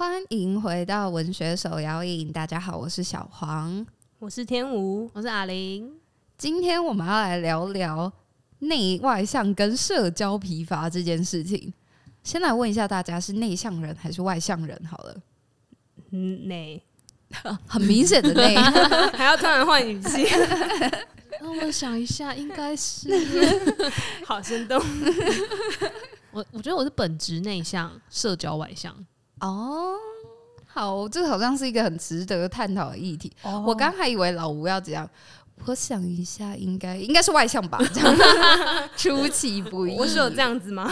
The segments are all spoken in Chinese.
欢迎回到文学手摇影，大家好，我是小黄，我是天吴，我是阿玲。今天我们要来聊聊内外向跟社交疲乏这件事情。先来问一下大家，是内向人还是外向人？好了，嗯，内，很明显的内，还要突然换语气。让我想一下，应该是好生动。我我觉得我是本职内向，社交外向。哦，好，这好像是一个很值得探讨的议题。哦、我刚还以为老吴要怎样，我想一下应，应该应该是外向吧？这样出其不意，我是有这样子吗？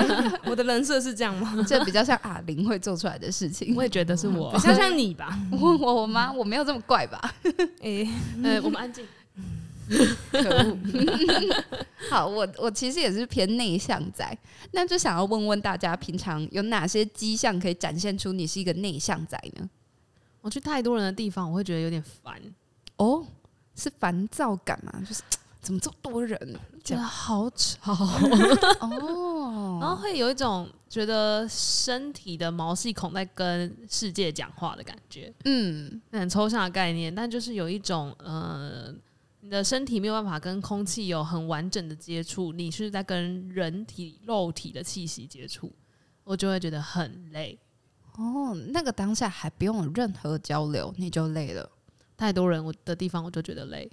我的人设是这样吗？这比较像阿玲会做出来的事情。我也觉得是我，比较像你吧？我我吗？我没有这么怪吧？哎、欸，呃，我们安静。可恶！好，我我其实也是偏内向仔，那就想要问问大家，平常有哪些迹象可以展现出你是一个内向仔呢？我去太多人的地方，我会觉得有点烦。哦，是烦躁感吗？就是怎么这么多人，觉得好吵 哦，然后会有一种觉得身体的毛细孔在跟世界讲话的感觉。嗯，很抽象的概念，但就是有一种呃。你的身体没有办法跟空气有很完整的接触，你是在跟人体肉体的气息接触，我就会觉得很累。哦，那个当下还不用有任何交流，你就累了。太多人我的地方我就觉得累，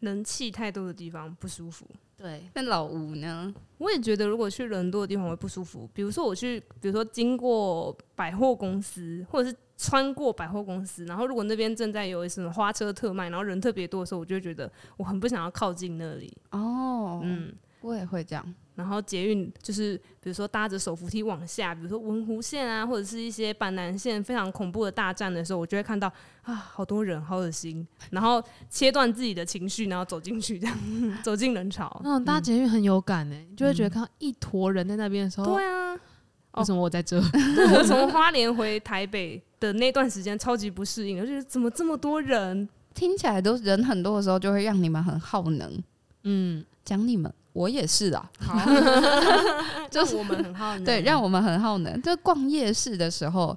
人气太多的地方不舒服。对，那老吴呢？我也觉得，如果去人多的地方会不舒服。比如说我去，比如说经过百货公司，或者是穿过百货公司，然后如果那边正在有什么花车特卖，然后人特别多的时候，我就觉得我很不想要靠近那里。哦，嗯。我也会这样，然后捷运就是，比如说搭着手扶梯往下，比如说文湖线啊，或者是一些板南线非常恐怖的大站的时候，我就会看到啊，好多人，好恶心，然后切断自己的情绪，然后走进去，这样走进人潮。那种搭捷运很有感呢，你就会觉得看到一坨人在那边的时候，对啊，为什么我在这？我从花莲回台北的那段时间超级不适应，就是怎么这么多人？听起来都人很多的时候，就会让你们很耗能。嗯，讲你们。我也是啊，好，就是我们很耗能，对，让我们很耗能。就逛夜市的时候，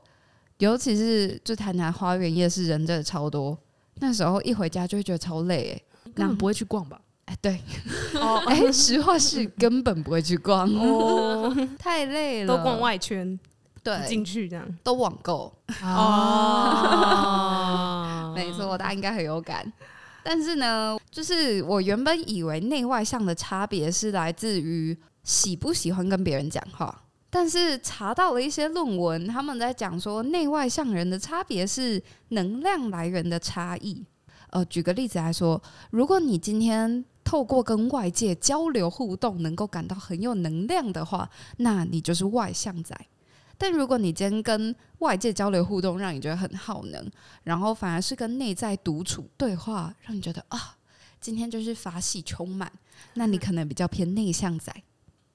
尤其是就台南花园夜市，人真的超多。那时候一回家就会觉得超累，哎，根本不会去逛吧？哎，对，哦，哎，实话是根本不会去逛，哦，太累了，都逛外圈，对，进去这样。都网购，哦，没错，大家应该很有感。但是呢，就是我原本以为内外向的差别是来自于喜不喜欢跟别人讲话，但是查到了一些论文，他们在讲说内外向人的差别是能量来源的差异。呃，举个例子来说，如果你今天透过跟外界交流互动，能够感到很有能量的话，那你就是外向仔。但如果你今天跟外界交流互动，让你觉得很耗能，然后反而是跟内在独处对话，让你觉得啊，今天就是法喜充满，那你可能比较偏内向仔。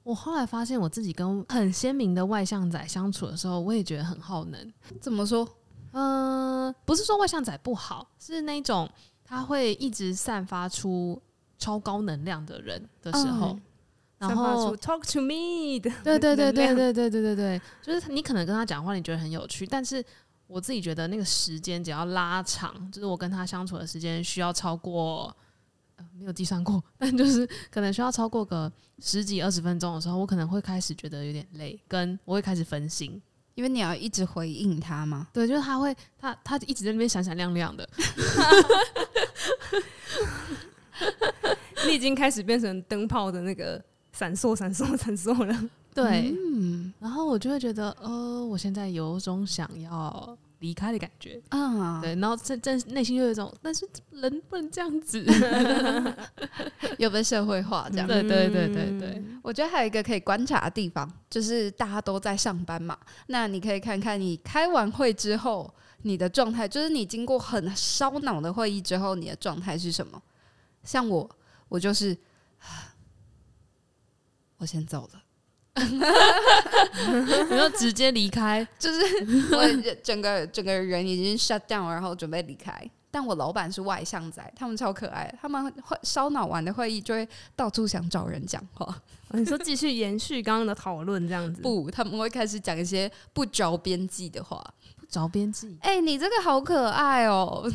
我后来发现，我自己跟很鲜明的外向仔相处的时候，我也觉得很耗能。怎么说？嗯、呃，不是说外向仔不好，是那种他会一直散发出超高能量的人的时候。嗯然后 talk to me 的，对对对对对对对对对，就是你可能跟他讲话，你觉得很有趣，但是我自己觉得那个时间只要拉长，就是我跟他相处的时间需要超过，呃，没有计算过，但就是可能需要超过个十几二十分钟的时候，我可能会开始觉得有点累，跟我会开始分心，因为你要一直回应他嘛。对，就是他会他他一直在那边闪闪亮亮的，你已经开始变成灯泡的那个。闪烁，闪烁，闪烁了。对，嗯，然后我就会觉得，呃，我现在有种想要离开的感觉啊。对，然后这这内心又有一种，但是人不能这样子，有被社会化这样。对对对对对，我觉得还有一个可以观察的地方，就是大家都在上班嘛。那你可以看看你开完会之后，你的状态，就是你经过很烧脑的会议之后，你的状态是什么？像我，我就是。我先走了，你要直接离开，就是我整个整个人已经 shut down，然后准备离开。但我老板是外向仔，他们超可爱，他们会烧脑完的会议就会到处想找人讲话。你说继续延续刚刚的讨论这样子？不，他们会开始讲一些不着边际的话。不着边际。哎、欸，你这个好可爱哦，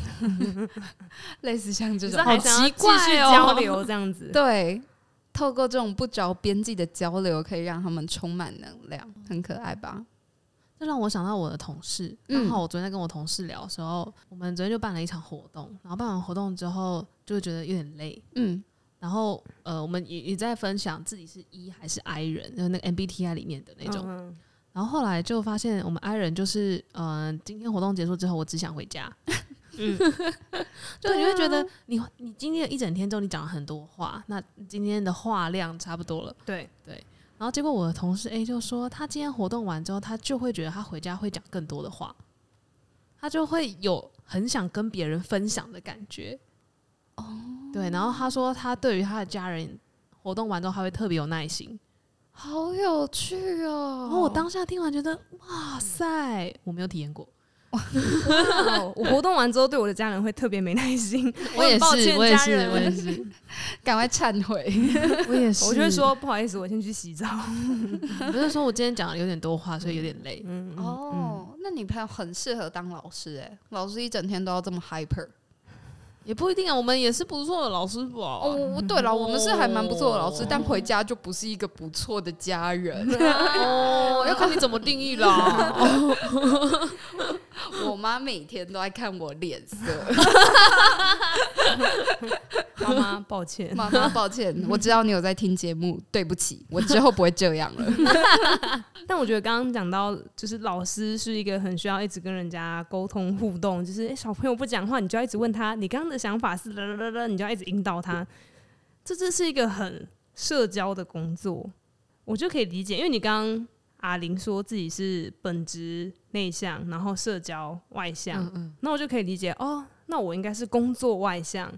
类似像这种，好奇怪哦，交流这样子。对，透过这种不着边际的交流，可以让他们充满能量，很可爱吧？这让我想到我的同事，刚好我昨天在跟我同事聊的时候，嗯、我们昨天就办了一场活动，然后办完活动之后，就会觉得有点累，嗯。然后，呃，我们也也在分享自己是 E 还是 I 人，就是那个 MBTI 里面的那种。嗯、然后后来就发现，我们 I 人就是，嗯、呃，今天活动结束之后，我只想回家。嗯，就你会觉得你，你你今天一整天之后，你讲了很多话，那今天的话量差不多了。对对。然后结果我的同事 A 就说，他今天活动完之后，他就会觉得他回家会讲更多的话，他就会有很想跟别人分享的感觉。哦。对，然后他说他对于他的家人活动完之后，他会特别有耐心，好有趣哦。然后我当下听完觉得，哇塞，我没有体验过。哇，我活动完之后对我的家人会特别没耐心，我也是，我也是，我也是，赶快忏悔。我也是，我就会说不好意思，我先去洗澡。我就是说我今天讲的有点多话，所以有点累。嗯哦，那你朋友很适合当老师哎，老师一整天都要这么 hyper。也不一定啊，我们也是不错的老师吧？哦，对了，我们是还蛮不错的老师，但回家就不是一个不错的家人。哦，要看你怎么定义啦。我妈每天都在看我脸色。妈妈，抱歉。妈妈，抱歉。我知道你有在听节目，对不起，我之后不会这样了。但我觉得刚刚讲到，就是老师是一个很需要一直跟人家沟通互动，就是哎，小朋友不讲话，你就要一直问他，你刚刚的想法是啦啦啦，你就要一直引导他。这这是一个很社交的工作，我就可以理解，因为你刚刚阿玲说自己是本职内向，然后社交外向，嗯嗯，那我就可以理解哦，那我应该是工作外向，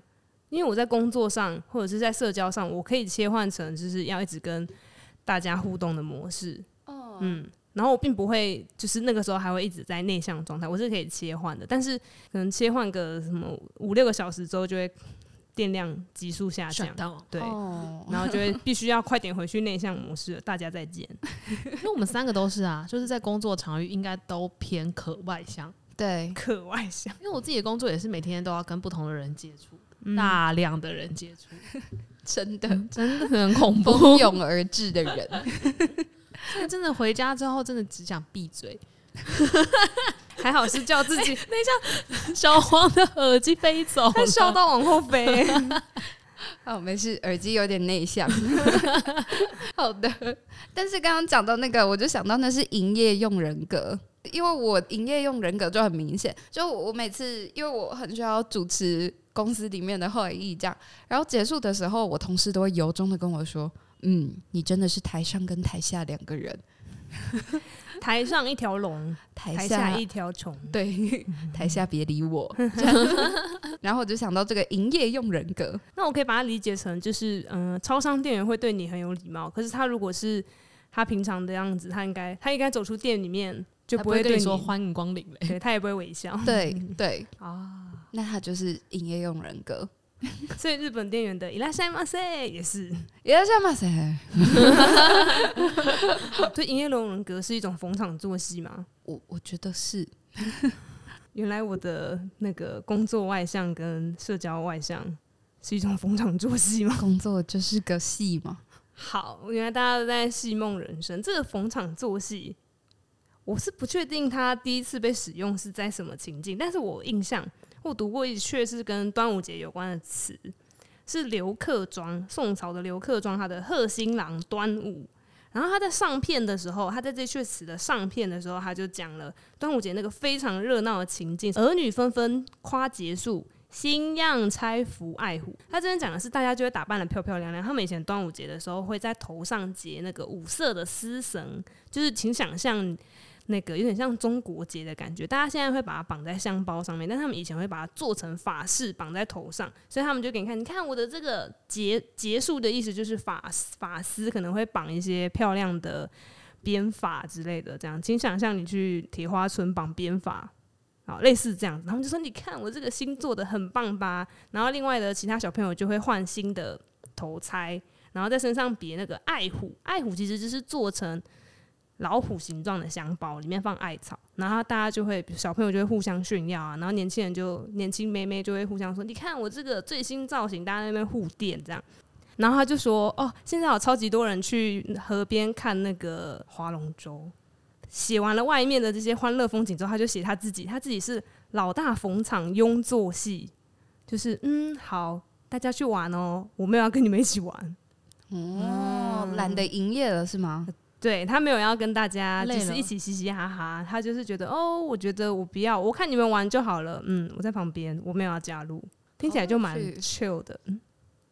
因为我在工作上或者是在社交上，我可以切换成就是要一直跟大家互动的模式。嗯，然后我并不会，就是那个时候还会一直在内向状态，我是可以切换的，但是可能切换个什么五六个小时之后，就会电量急速下降，对，哦、然后就会必须要快点回去内向模式了，大家再见。因为我们三个都是啊，就是在工作场域应该都偏可外向，对，可外向。因为我自己的工作也是每天都要跟不同的人接触，嗯、大量的人接触，真的、嗯、真的很恐怖，蜂拥而至的人。真的真的回家之后，真的只想闭嘴。还好是叫自己。等一下，小黄的耳机飞走，他笑到往后飞。哦，没事，耳机有点内向。好的，但是刚刚讲到那个，我就想到那是营业用人格，因为我营业用人格就很明显。就我每次，因为我很需要主持公司里面的会议，这样，然后结束的时候，我同事都会由衷的跟我说。嗯，你真的是台上跟台下两个人，台上一条龙，台下，一条虫。对，台下别理我。然后我就想到这个营业用人格，那我可以把它理解成就是，嗯、呃，超商店员会对你很有礼貌，可是他如果是他平常的样子，他应该他应该走出店里面就不会对你说欢迎光临嘞，对他也不会微笑。对对 啊，那他就是营业用人格。所以日本店员的いらっしゃいませ也是いらっしゃいませ。对，营业用人格是一种逢场作戏吗？我我觉得是。原来我的那个工作外向跟社交外向是一种逢场作戏吗？工作就是个戏吗？好，原来大家都在戏梦人生。这个逢场作戏，我是不确定他第一次被使用是在什么情境，但是我印象。 我读过一阙是跟端午节有关的词，是刘克庄，宋朝的刘克庄，他的《贺新郎·端午》。然后他在上片的时候，他在这阙词的上片的时候，他就讲了端午节那个非常热闹的情境，儿女纷纷夸结束，新样钗服爱虎。他这边讲的是大家就会打扮得漂漂亮亮，他们以前端午节的时候会在头上结那个五色的丝绳，就是请想象。那个有点像中国结的感觉，大家现在会把它绑在香包上面，但他们以前会把它做成发饰绑在头上，所以他们就给你看，你看我的这个结结束的意思就是发发丝可能会绑一些漂亮的编发之类的，这样，请想象你去铁花村绑编发，啊，类似这样子，他们就说你看我这个新做的很棒吧，然后另外的其他小朋友就会换新的头钗，然后在身上别那个爱虎，爱虎其实就是做成。老虎形状的香包，里面放艾草，然后大家就会小朋友就会互相炫耀啊，然后年轻人就年轻妹妹就会互相说，你看我这个最新造型，大家那边互电这样。然后他就说，哦，现在有超级多人去河边看那个划龙舟。写完了外面的这些欢乐风景之后，他就写他自己，他自己是老大逢场拥作戏，就是嗯好，大家去玩哦，我没有要跟你们一起玩，哦，懒、得营业了是吗？对，他没有要跟大家就是一起嘻嘻哈哈，他就是觉得哦，我觉得我不要，我看你们玩就好了，嗯，我在旁边，我没有要加入，听起来就蛮 chill 的，嗯，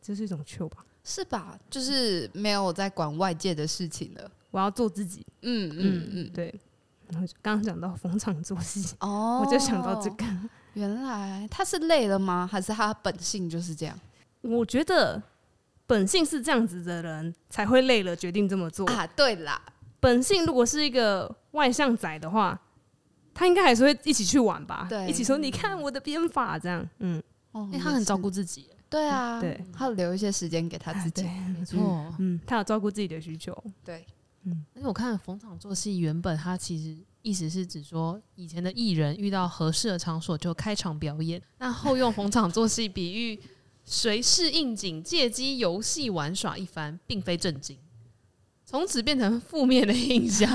这是一种 chill 吧？是吧？就是没有在管外界的事情了。我要做自己，嗯嗯嗯，对。然后刚刚讲到逢场作戏，哦，我就想到这个。原来他是累了吗？还是他本性就是这样？我觉得本性是这样子的人才会累了决定这么做。啊。对啦，本性如果是一个外向仔的话，他应该还是会一起去玩吧？对，一起说你看我的编法这样，嗯，因为他很照顾自己。对啊，对，他留一些时间给他自己，没错，嗯，他有照顾自己的需求，对。嗯，而且我看逢场作戏，原本他其实意思是指说，以前的艺人遇到合适的场所就开场表演，那后用逢场作戏比喻随侍应景，借机游戏玩耍一番，并非正经，从此变成负面的印象。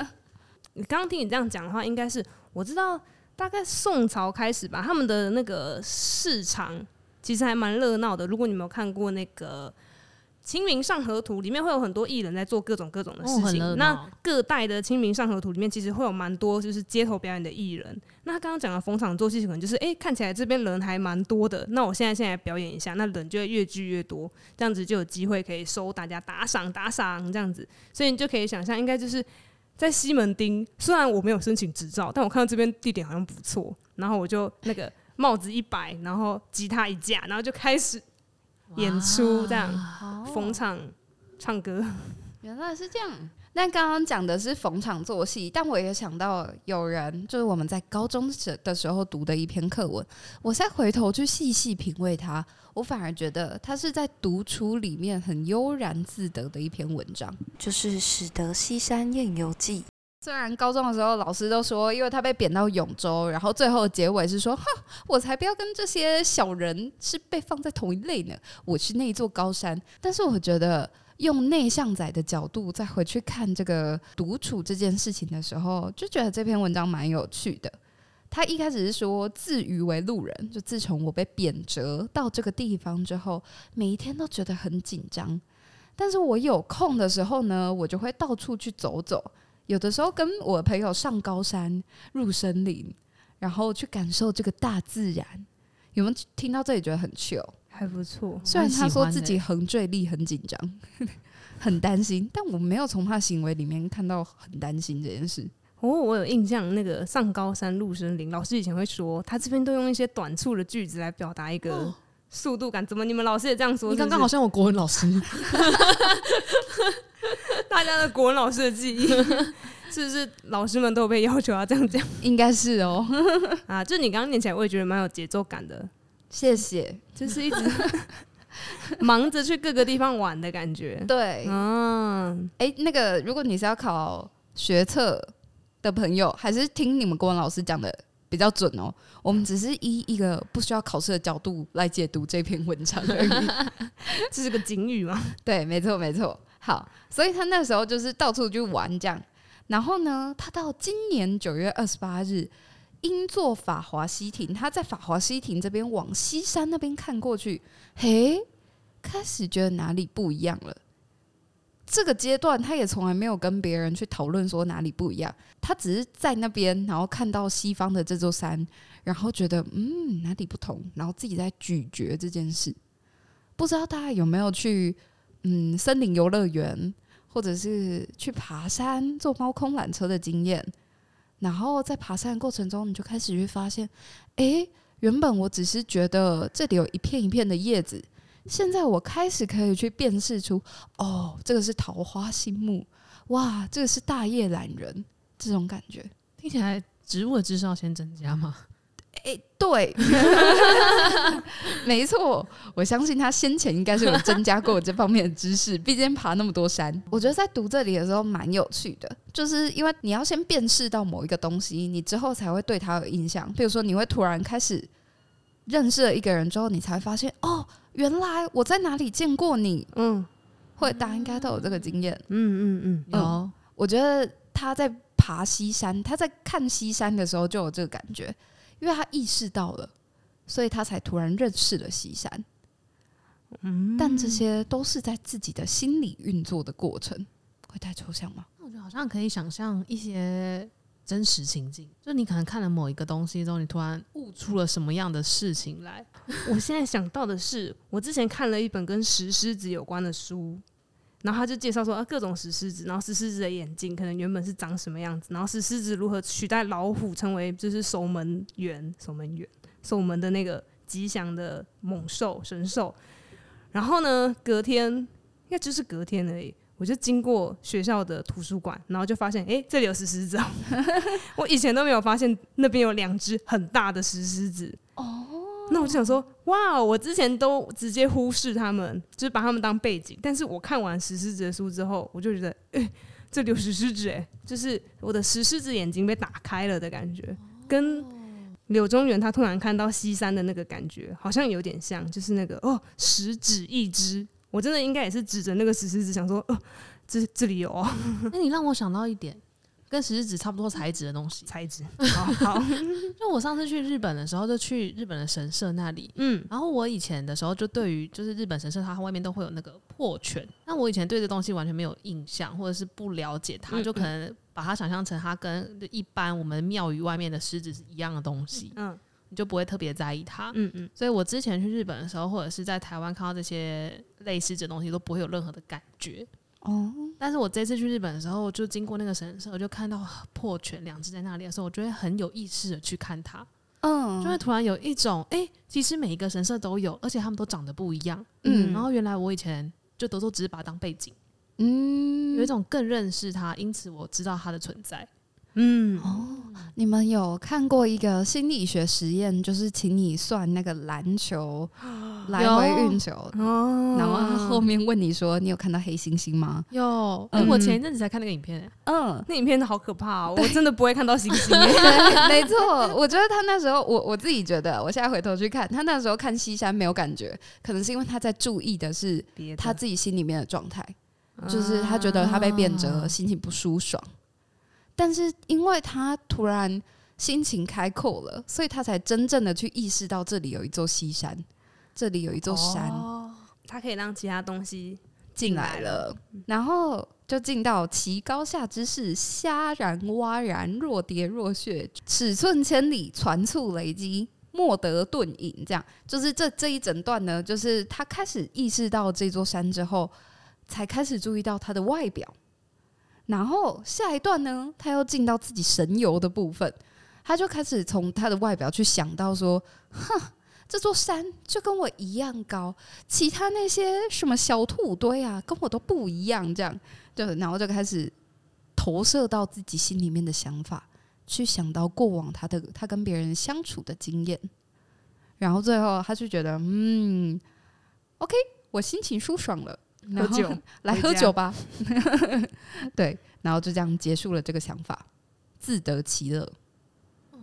你刚刚听你这样讲的话，应该是我知道，大概宋朝开始吧，他们的那个市场其实还蛮热闹的。如果你没有看过那个。《清明上河图》里面会有很多艺人在做各种各种的事情。哦、那各代的《清明上河图》里面其实会有蛮多就是街头表演的艺人。那他刚刚讲的逢场作戏，可能就是哎、欸、看起来这边人还蛮多的。那我现在现在表演一下，那人就会越聚越多，这样子就有机会可以收大家打赏打赏这样子。所以你就可以想象，应该就是在西门町。虽然我没有申请执照，但我看到这边地点好像不错，然后我就那个帽子一摆，然后吉他一架，然后就开始。演出这样逢场唱歌，原来是这样。那刚刚讲的是逢场作戏，但我也想到有人就是我们在高中时的时候读的一篇课文，我再回头去细细品味它，我反而觉得它是在独处里面很悠然自得的一篇文章，就是《始得西山宴游记》。虽然高中的时候老师都说，因为他被贬到永州，然后最后结尾是说，哼，我才不要跟这些小人是被放在同一类呢，我是那一座高山。但是我觉得用内向仔的角度再回去看这个独处这件事情的时候，就觉得这篇文章蛮有趣的。他一开始是说自诩为路人，就自从我被贬谪到这个地方之后，每一天都觉得很紧张。但是我有空的时候呢，我就会到处去走走。有的时候跟我的朋友上高山、入森林，然后去感受这个大自然。有没有听到这里觉得很 chill？还不错。虽然他说自己横坠力很紧张、很担心，但我没有从他行为里面看到很担心这件事。哦，我有印象，那个上高山、入森林，老师以前会说，他这边都用一些短促的句子来表达一个速度感。怎么你们老师也这样说是是？你刚刚好像我国文老师。大家的国文老师的记忆，是不是老师们都有被要求要这样讲？应该是哦。啊，就你刚刚念起来，我也觉得蛮有节奏感的。谢谢，就是一直 忙着去各个地方玩的感觉。对，嗯，哎，那个，如果你是要考学测的朋友，还是听你们国文老师讲的比较准哦。我们只是以一个不需要考试的角度来解读这篇文章而已。这是个警语吗？对，没错，没错。好，所以他那时候就是到处去玩这样，然后呢，他到今年九月二十八日，因坐法华西亭，他在法华西亭这边往西山那边看过去，嘿，开始觉得哪里不一样了。这个阶段，他也从来没有跟别人去讨论说哪里不一样，他只是在那边，然后看到西方的这座山，然后觉得嗯哪里不同，然后自己在咀嚼这件事。不知道大家有没有去？嗯，森林游乐园，或者是去爬山坐猫空缆车的经验，然后在爬山的过程中，你就开始会发现，诶，原本我只是觉得这里有一片一片的叶子，现在我开始可以去辨识出，哦，这个是桃花心木，哇，这个是大叶懒人，这种感觉听起来植物的知识要先增加吗？哎、欸，对，没错，我相信他先前应该是有增加过这方面的知识，毕竟爬那么多山。我觉得在读这里的时候蛮有趣的，就是因为你要先辨识到某一个东西，你之后才会对他有印象。比如说，你会突然开始认识了一个人之后，你才会发现哦，原来我在哪里见过你。嗯，会大家应该都有这个经验。嗯嗯嗯，有、嗯。我觉得他在爬西山，他在看西山的时候就有这个感觉。因为他意识到了，所以他才突然认识了西山。嗯，但这些都是在自己的心里运作的过程，会太抽象吗？那我觉得好像可以想象一些真实情境，就你可能看了某一个东西之后，你突然悟出了什么样的事情来。我现在想到的是，我之前看了一本跟石狮子有关的书。然后他就介绍说啊，各种石狮子，然后石狮子的眼睛可能原本是长什么样子，然后石狮子如何取代老虎成为就是守门员、守门员、守门的那个吉祥的猛兽、神兽。然后呢，隔天应该就是隔天而已，我就经过学校的图书馆，然后就发现，哎，这里有石狮子，我以前都没有发现那边有两只很大的石狮子哦。那我就想说，哇，我之前都直接忽视他们，就是把他们当背景。但是我看完石狮子的书之后，我就觉得，哎、欸，这里有石狮子，哎，就是我的石狮子眼睛被打开了的感觉，跟柳宗元他突然看到西山的那个感觉，好像有点像，就是那个哦，十指一只，我真的应该也是指着那个石狮子想说，哦，这这里有哦。那你让我想到一点。跟石狮子差不多材质的东西，材质。好，好 就我上次去日本的时候，就去日本的神社那里。嗯，然后我以前的时候，就对于就是日本神社，它外面都会有那个破拳。那我以前对这东西完全没有印象，或者是不了解它，就可能把它想象成它跟一般我们庙宇外面的狮子是一样的东西。嗯，你就不会特别在意它。嗯嗯。所以我之前去日本的时候，或者是在台湾看到这些类似的东西，都不会有任何的感觉。哦，但是我这次去日本的时候，就经过那个神社，我就看到破犬两只在那里的时候，我就会很有意识的去看它，嗯，就会突然有一种，哎、欸，其实每一个神社都有，而且他们都长得不一样，嗯，然后原来我以前就都都只是把它当背景，嗯，有一种更认识它，因此我知道它的存在。嗯。哦，你们有看过一个心理学实验，就是请你算那个篮球 来回运球，哦，然后他后面问你说，你有看到黑猩猩吗？有，哎、嗯，我前一阵子才看那个影片，嗯，那影片好可怕，我真的不会看到猩猩。没错，我觉得他那时候，我我自己觉得，我现在回头去看，他那时候看西山没有感觉，可能是因为他在注意的是他自己心里面的状态，就是他觉得他被变折了，心情不舒爽。但是因为他突然心情开阔了，所以他才真正的去意识到这里有一座西山，这里有一座山，哦、他可以让其他东西进来了，然后就进到其高下之势，虾然蛙然，若跌若穴，尺寸千里，传簇雷击，莫得遁隐。这样就是这这一整段呢，就是他开始意识到这座山之后，才开始注意到它的外表。然后下一段呢，他又进到自己神游的部分，他就开始从他的外表去想到说，哼，这座山就跟我一样高，其他那些什么小土堆啊，跟我都不一样，这样，就然后就开始投射到自己心里面的想法，去想到过往他的他跟别人相处的经验，然后最后他就觉得，嗯，OK，我心情舒爽了。喝酒，来喝酒吧。对，然后就这样结束了这个想法，自得其乐，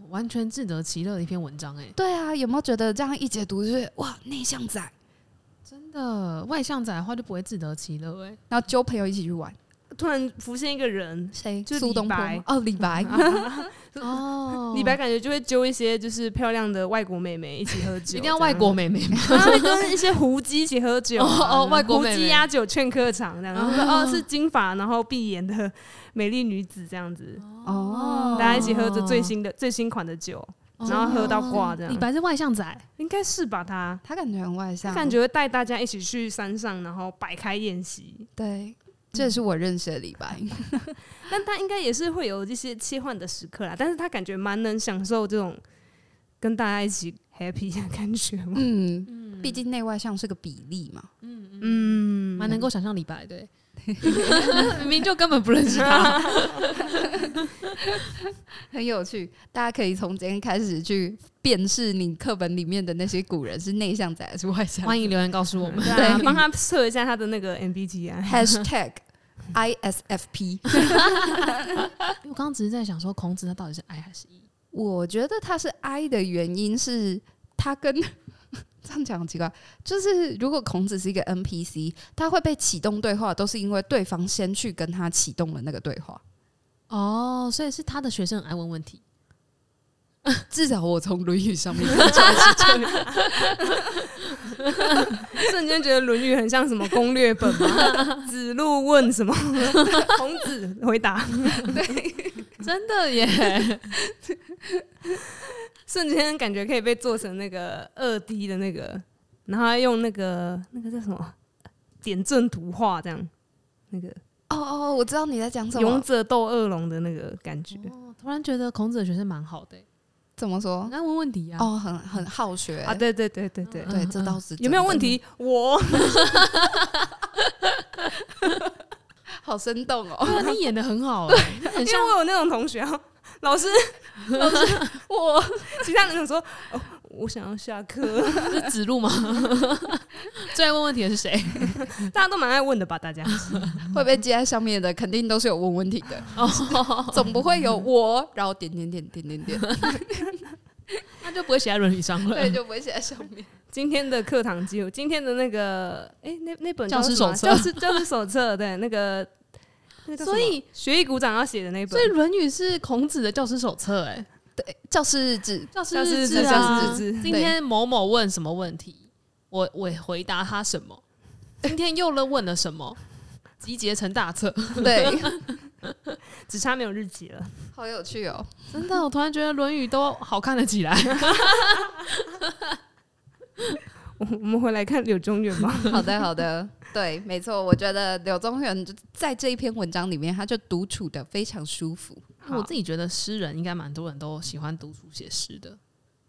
完全自得其乐的一篇文章。哎，对啊，有没有觉得这样一解读就是哇，内向仔，真的外向仔的话就不会自得其乐哎，然后揪朋友一起去玩。突然浮现一个人，谁？就是李白哦，李白 哦，李白感觉就会揪一些就是漂亮的外国妹妹一起喝酒，一定要外国妹妹吗？跟一些胡姬一起喝酒 哦，外国妹妹，胡姬压酒劝客场这样，然后说哦。是金发然后碧眼的美丽女子这样子。哦，大家一起喝着最新的最新款的酒，然后喝到挂这样。李白是外向仔，应该是吧？他他感觉很外向，感觉会带大家一起去山上，然后摆开宴席，对。这也是我认识的李白，但他应该也是会有这些切换的时刻啦。但是他感觉蛮能享受这种跟大家一起 happy 的感觉嘛。嗯，毕竟内外向是个比例嘛。嗯嗯，蛮能够想象李白对。明明就根本不认识他，很有趣。大家可以从今天开始去辨识你课本里面的那些古人是内向仔还是外向。欢迎留言告诉我们，对、啊，帮他测一下他的那个 MBTI Hashtag ISFP。我刚刚只是在想说，孔子他到底是 I 还是 E？我觉得他是 I 的原因是他跟。这样讲很奇怪，就是如果孔子是一个 NPC，他会被启动对话，都是因为对方先去跟他启动了那个对话。哦，所以是他的学生很爱问问题。至少我从《论语》上面看出来是这样。瞬间觉得《论语》很像什么攻略本吗？子路问什么，孔子回答。对，真的耶。瞬间感觉可以被做成那个二 D 的那个，然后用那个那个叫什么点阵图画这样，那个哦哦，我知道你在讲什么，勇者斗恶龙的那个感觉。哦，突然觉得孔子的学生蛮好的，怎么说？那问问题啊？哦，很很好学啊！对对对对对对，这倒是有没有问题？我 好生动哦，你演的很好哎，很像我有那种同学啊。老师，老师，我其他人想说，哦，我想要下课。是指路吗？最爱问问题的是谁？大家都蛮爱问的吧？大家 会被接在上面的，肯定都是有问问题的。哦，总不会有我，然后点点点点点点，那就不会写在论语上了。对，就不会写在上面。今天的课堂记录，今天的那个，哎、欸，那那本教师手册，教师教师手册，对，那个。所以学艺鼓掌要写的那本，所以《论语》是孔子的教师手册，哎，对，教师日志，教师日志啊。今天某某问什么问题，我我回答他什么。今天又了问了什么，集结成大册。对，只差没有日期了，好有趣哦！真的，我突然觉得《论语》都好看了起来。我 我们回来看柳宗元吧。好的，好的。对，没错，我觉得柳宗元在这一篇文章里面，他就独处的非常舒服。我自己觉得诗人应该蛮多人都喜欢独处写诗的。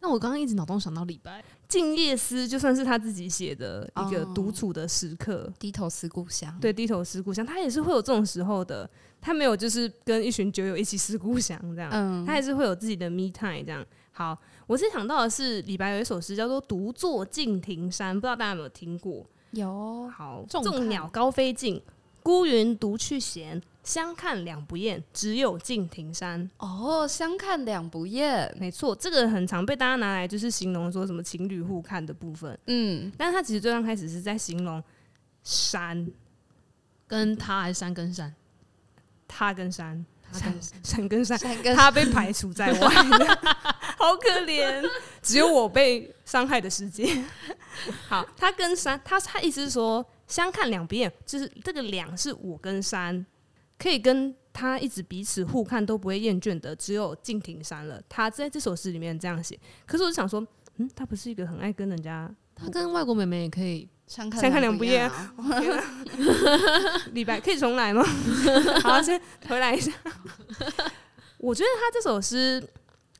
那我刚刚一直脑中想到李白《静夜思》，就算是他自己写的一个独处的时刻，低头思故乡。对，低头思故乡，他也是会有这种时候的。他没有就是跟一群酒友一起思故乡这样，嗯，他也是会有自己的 me time 这样。好，我是想到的是李白有一首诗叫做《独坐敬亭山》，不知道大家有没有听过？有好，众鸟高飞尽，孤云独去闲。相看两不厌，只有敬亭山。哦，相看两不厌，没错，这个很常被大家拿来就是形容说什么情侣互看的部分。嗯，但是他其实最刚开始是在形容山。跟他，还是山跟山？他跟山，山。山跟山，山跟他被排除在外 好可怜，只有我被伤害的世界。好，他跟山，他他意思是说，相看两不厌，就是这个两是我跟山，可以跟他一直彼此互看都不会厌倦的，只有敬亭山了。他在这首诗里面这样写，可是我就想说，嗯，他不是一个很爱跟人家，他跟外国妹妹也可以相看两不厌。李白 可以重来吗？好，先回来一下。我觉得他这首诗，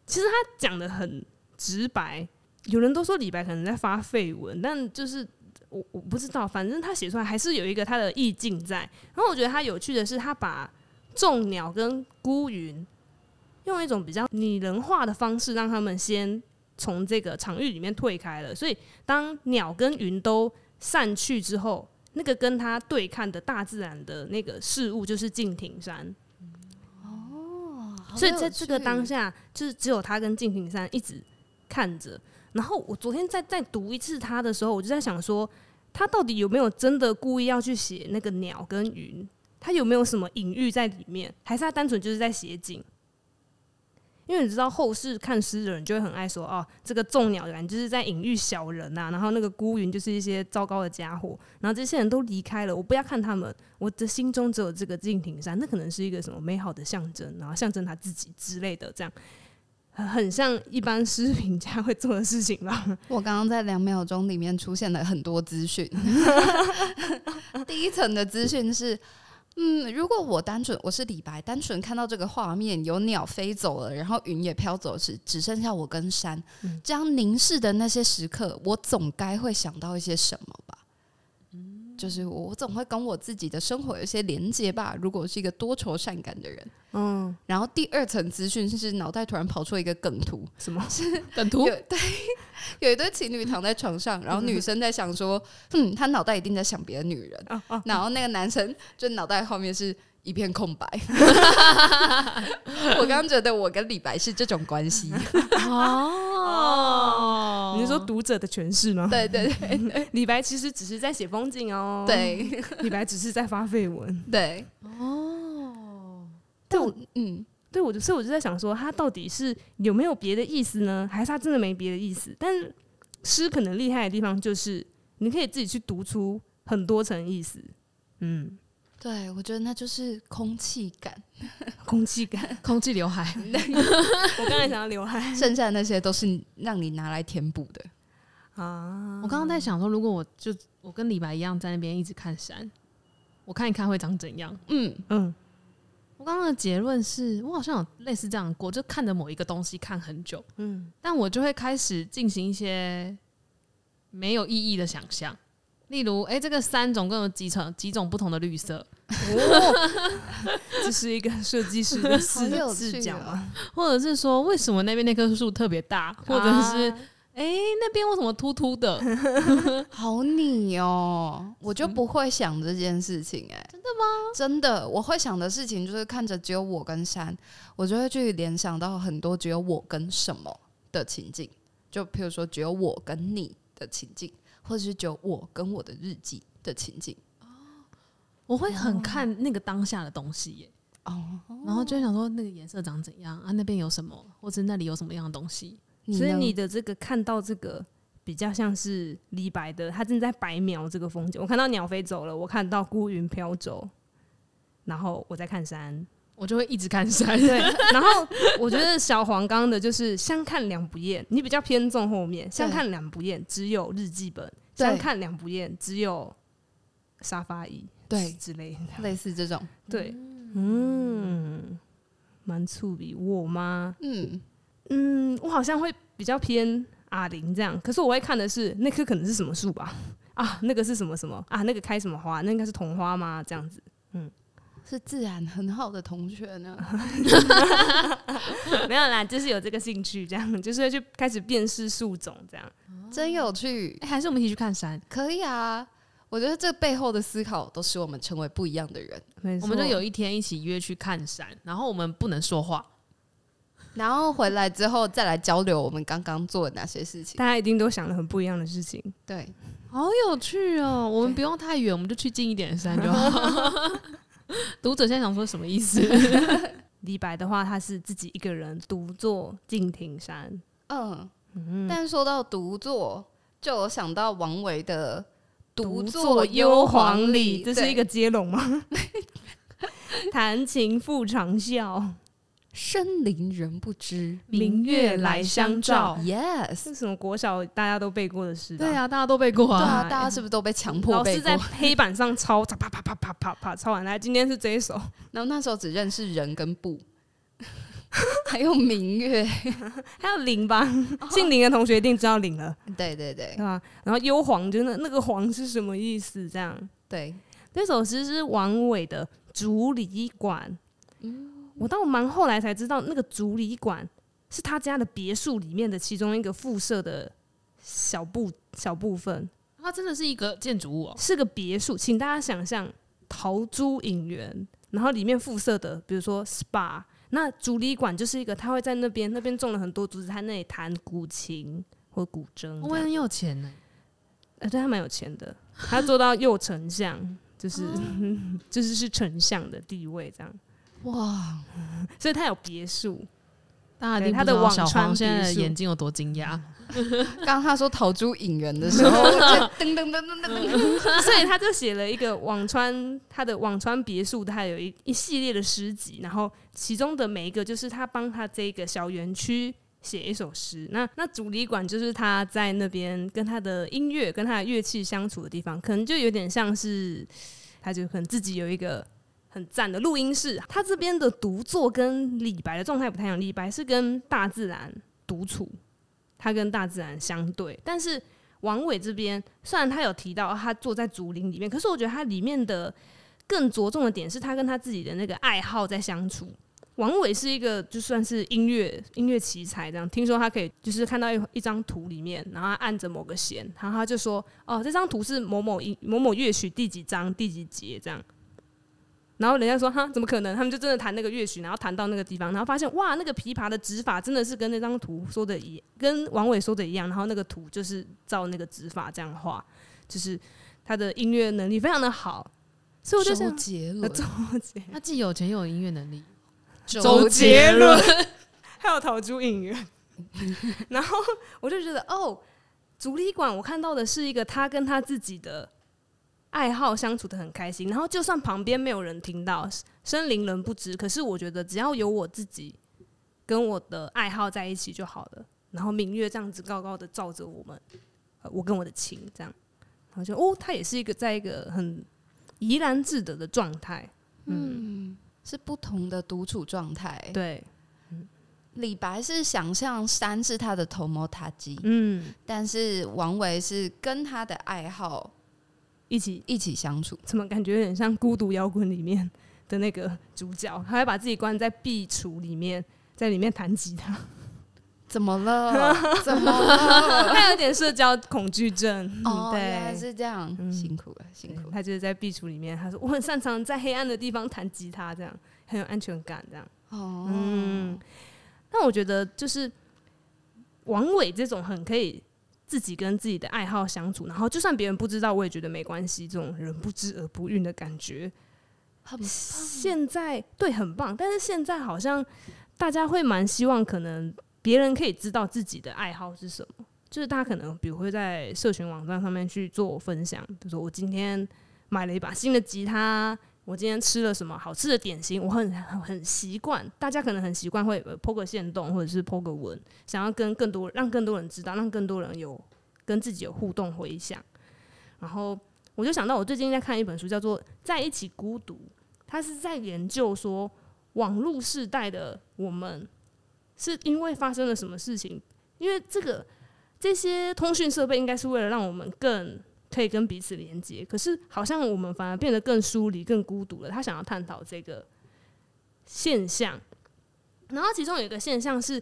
其实他讲的很直白。有人都说李白可能在发废文，但就是我我不知道，反正他写出来还是有一个他的意境在。然后我觉得他有趣的是，他把众鸟跟孤云用一种比较拟人化的方式，让他们先从这个场域里面退开了。所以当鸟跟云都散去之后，那个跟他对看的大自然的那个事物就是敬亭山。哦，所以在这个当下，就是只有他跟敬亭山一直看着。然后我昨天再再读一次他的时候，我就在想说，他到底有没有真的故意要去写那个鸟跟云？他有没有什么隐喻在里面？还是他单纯就是在写景？因为你知道后世看诗的人就会很爱说，哦，这个众鸟的人就是在隐喻小人呐、啊，然后那个孤云就是一些糟糕的家伙，然后这些人都离开了，我不要看他们，我的心中只有这个敬亭山，那可能是一个什么美好的象征，然后象征他自己之类的这样。很像一般诗评家会做的事情吧。我刚刚在两秒钟里面出现了很多资讯。第一层的资讯是，嗯，如果我单纯我是李白，单纯看到这个画面，有鸟飞走了，然后云也飘走，只只剩下我跟山，这样凝视的那些时刻，我总该会想到一些什么吧？就是我总会跟我自己的生活有一些连接吧。如果是一个多愁善感的人，嗯，然后第二层资讯是脑袋突然跑出一个梗图，什么是梗图？对，有一对情侣躺在床上，然后女生在想说，嗯，他脑袋一定在想别的女人，然后那个男生就脑袋后面是。一片空白。我刚刚觉得我跟李白是这种关系。哦，你是说读者的诠释吗？对对对，李白其实只是在写风景哦。对，李白只是在发废文。对，哦，但我，嗯，对我就，所以我就在想说，他到底是有没有别的意思呢？还是他真的没别的意思？但诗可能厉害的地方就是，你可以自己去读出很多层意思。嗯。对，我觉得那就是空气感，空气感，空气刘海。我刚才想要刘海，剩下的那些都是让你拿来填补的啊。我刚刚在想说，如果我就我跟李白一样在那边一直看山，我看一看会长怎样？嗯嗯。我刚刚的结论是我好像有类似这样过，就看着某一个东西看很久，嗯，但我就会开始进行一些没有意义的想象。例如，哎、欸，这个山总共有几层、几种不同的绿色？哦，这是一个设计师的视视角吗？或者是说，为什么那边那棵树特别大？或者是，哎、欸，那边为什么秃秃的？好你哦，我就不会想这件事情、欸。哎，真的吗？真的，我会想的事情就是看着只有我跟山，我就会去联想到很多只有我跟什么的情境，就譬如说只有我跟你的情境。或者是只有我跟我的日记的情景哦，我会很看那个当下的东西耶哦，然后就想说那个颜色长怎样啊，那边有什么，或者那里有什么样的东西。所以你的这个看到这个比较像是李白的，他正在白描这个风景。我看到鸟飞走了，我看到孤云飘走，然后我在看山。我就会一直看山，对。然后我觉得小黄刚的就是相看两不厌，你比较偏重后面。相看两不厌，只有日记本；相看两不厌，只有沙发椅，对之类的，类似这种。对，嗯，蛮粗鄙我吗？嗯嗯，我好像会比较偏阿玲这样，可是我会看的是那棵可能是什么树吧？啊，那个是什么什么啊？那个开什么花？那应该是桐花吗？这样子，嗯。是自然很好的同学呢，没有啦，就是有这个兴趣，这样就是去开始辨识树种，这样真有趣。欸，还是我们一起去看山？可以啊，我觉得这背后的思考都使我们成为不一样的人。我们就有一天一起约去看山，然后我们不能说话，然后回来之后再来交流我们刚刚做的哪些事情。大家一定都想了很不一样的事情，对，好有趣哦。我们不用太远，我们就去近一点的山就好。读者现在想说什么意思？李白的话，他是自己一个人独坐敬亭山。嗯，嗯，但说到独坐，就有想到王维的“独坐幽篁里”，这是一个接龙吗？弹琴复长啸。深林人不知，明月来相照。Yes，是什么国小大家都背过的诗？对啊，大家都背过啊。对啊，大家是不是都被强迫背过？老师在黑板上抄，啪啪啪啪啪啪抄完来。今天是这一首，然后那时候只认识人跟步，还有明月，还有林吧？姓林的同学一定知道林了。对对对，对吧？然后幽篁，就那那个篁是什么意思？这样。对，这首诗是王伟的《竹里馆》。嗯。我到蛮后来才知道，那个竹里馆是他家的别墅里面的其中一个附设的小部小部分。它真的是一个建筑物哦，是个别墅。请大家想象陶朱影园，然后里面附设的，比如说 SPA。那竹里馆就是一个，他会在那边，那边种了很多竹子，他那里弹古琴或古筝。我很有钱呢，呃，对他蛮有钱的，他做到右丞相，就是 就是是丞相的地位这样。哇，所以他有别墅，大家他的小黄现在的眼睛有多惊讶？刚刚他说逃出影人的时候，噔噔噔噔噔，所以他就写了一个网川，他的网川别墅，他有一一系列的诗集，然后其中的每一个就是他帮他这个小园区写一首诗。那那竹里馆就是他在那边跟他的音乐跟他的乐器相处的地方，可能就有点像是，他就可能自己有一个。很赞的录音室，他这边的独坐跟李白的状态不太一样。李白是跟大自然独处，他跟大自然相对。但是王伟这边，虽然他有提到他坐在竹林里面，可是我觉得他里面的更着重的点是他跟他自己的那个爱好在相处。王伟是一个就算是音乐音乐奇才这样，听说他可以就是看到一一张图里面，然后他按着某个弦，然后他就说：“哦，这张图是某某音某某乐曲第几章第几节这样。”然后人家说：“哈，怎么可能？”他们就真的弹那个乐曲，然后弹到那个地方，然后发现哇，那个琵琶的指法真的是跟那张图说的一，跟王伟说的一样。然后那个图就是照那个指法这样画，就是他的音乐能力非常的好。所以我就想，周杰伦，周杰，他既有钱又有音乐能力。周杰伦，还有陶朱影院。然后我就觉得，哦，竹里馆，我看到的是一个他跟他自己的。爱好相处的很开心，然后就算旁边没有人听到，生灵人不知。可是我觉得只要有我自己跟我的爱好在一起就好了。然后明月这样子高高的照着我们，我跟我的情这样，然后就哦，他也是一个在一个很怡然自得的状态，嗯，嗯，是不同的独处状态。对，李白是想象山是他的头目塔基，嗯，但是王维是跟他的爱好。一起一起相处，怎么感觉有点像《孤独摇滚》里面的那个主角？他还把自己关在壁橱里面，在里面弹吉他。怎么了？怎么了？他有点社交恐惧症。哦，对，是这样。嗯、辛苦了，辛苦。他就是在壁橱里面，他说：“我很擅长在黑暗的地方弹吉他，这样很有安全感。”这样。哦。嗯。那我觉得就是王伟这种很可以。自己跟自己的爱好相处，然后就算别人不知道，我也觉得没关系。这种人不知而不愠的感觉，很棒。现在对很棒，但是现在好像大家会蛮希望，可能别人可以知道自己的爱好是什么。就是大家可能比如会在社群网站上面去做分享，比如说我今天买了一把新的吉他。我今天吃了什么好吃的点心？我很很习惯，大家可能很习惯会 po 个限动或者是 po 个文，想要跟更多让更多人知道，让更多人有跟自己有互动回响。然后我就想到，我最近在看一本书，叫做《在一起孤独》，它是在研究说，网络世代的我们是因为发生了什么事情？因为这个这些通讯设备应该是为了让我们更。可以跟彼此连接，可是好像我们反而变得更疏离、更孤独了。他想要探讨这个现象，然后其中有一个现象是，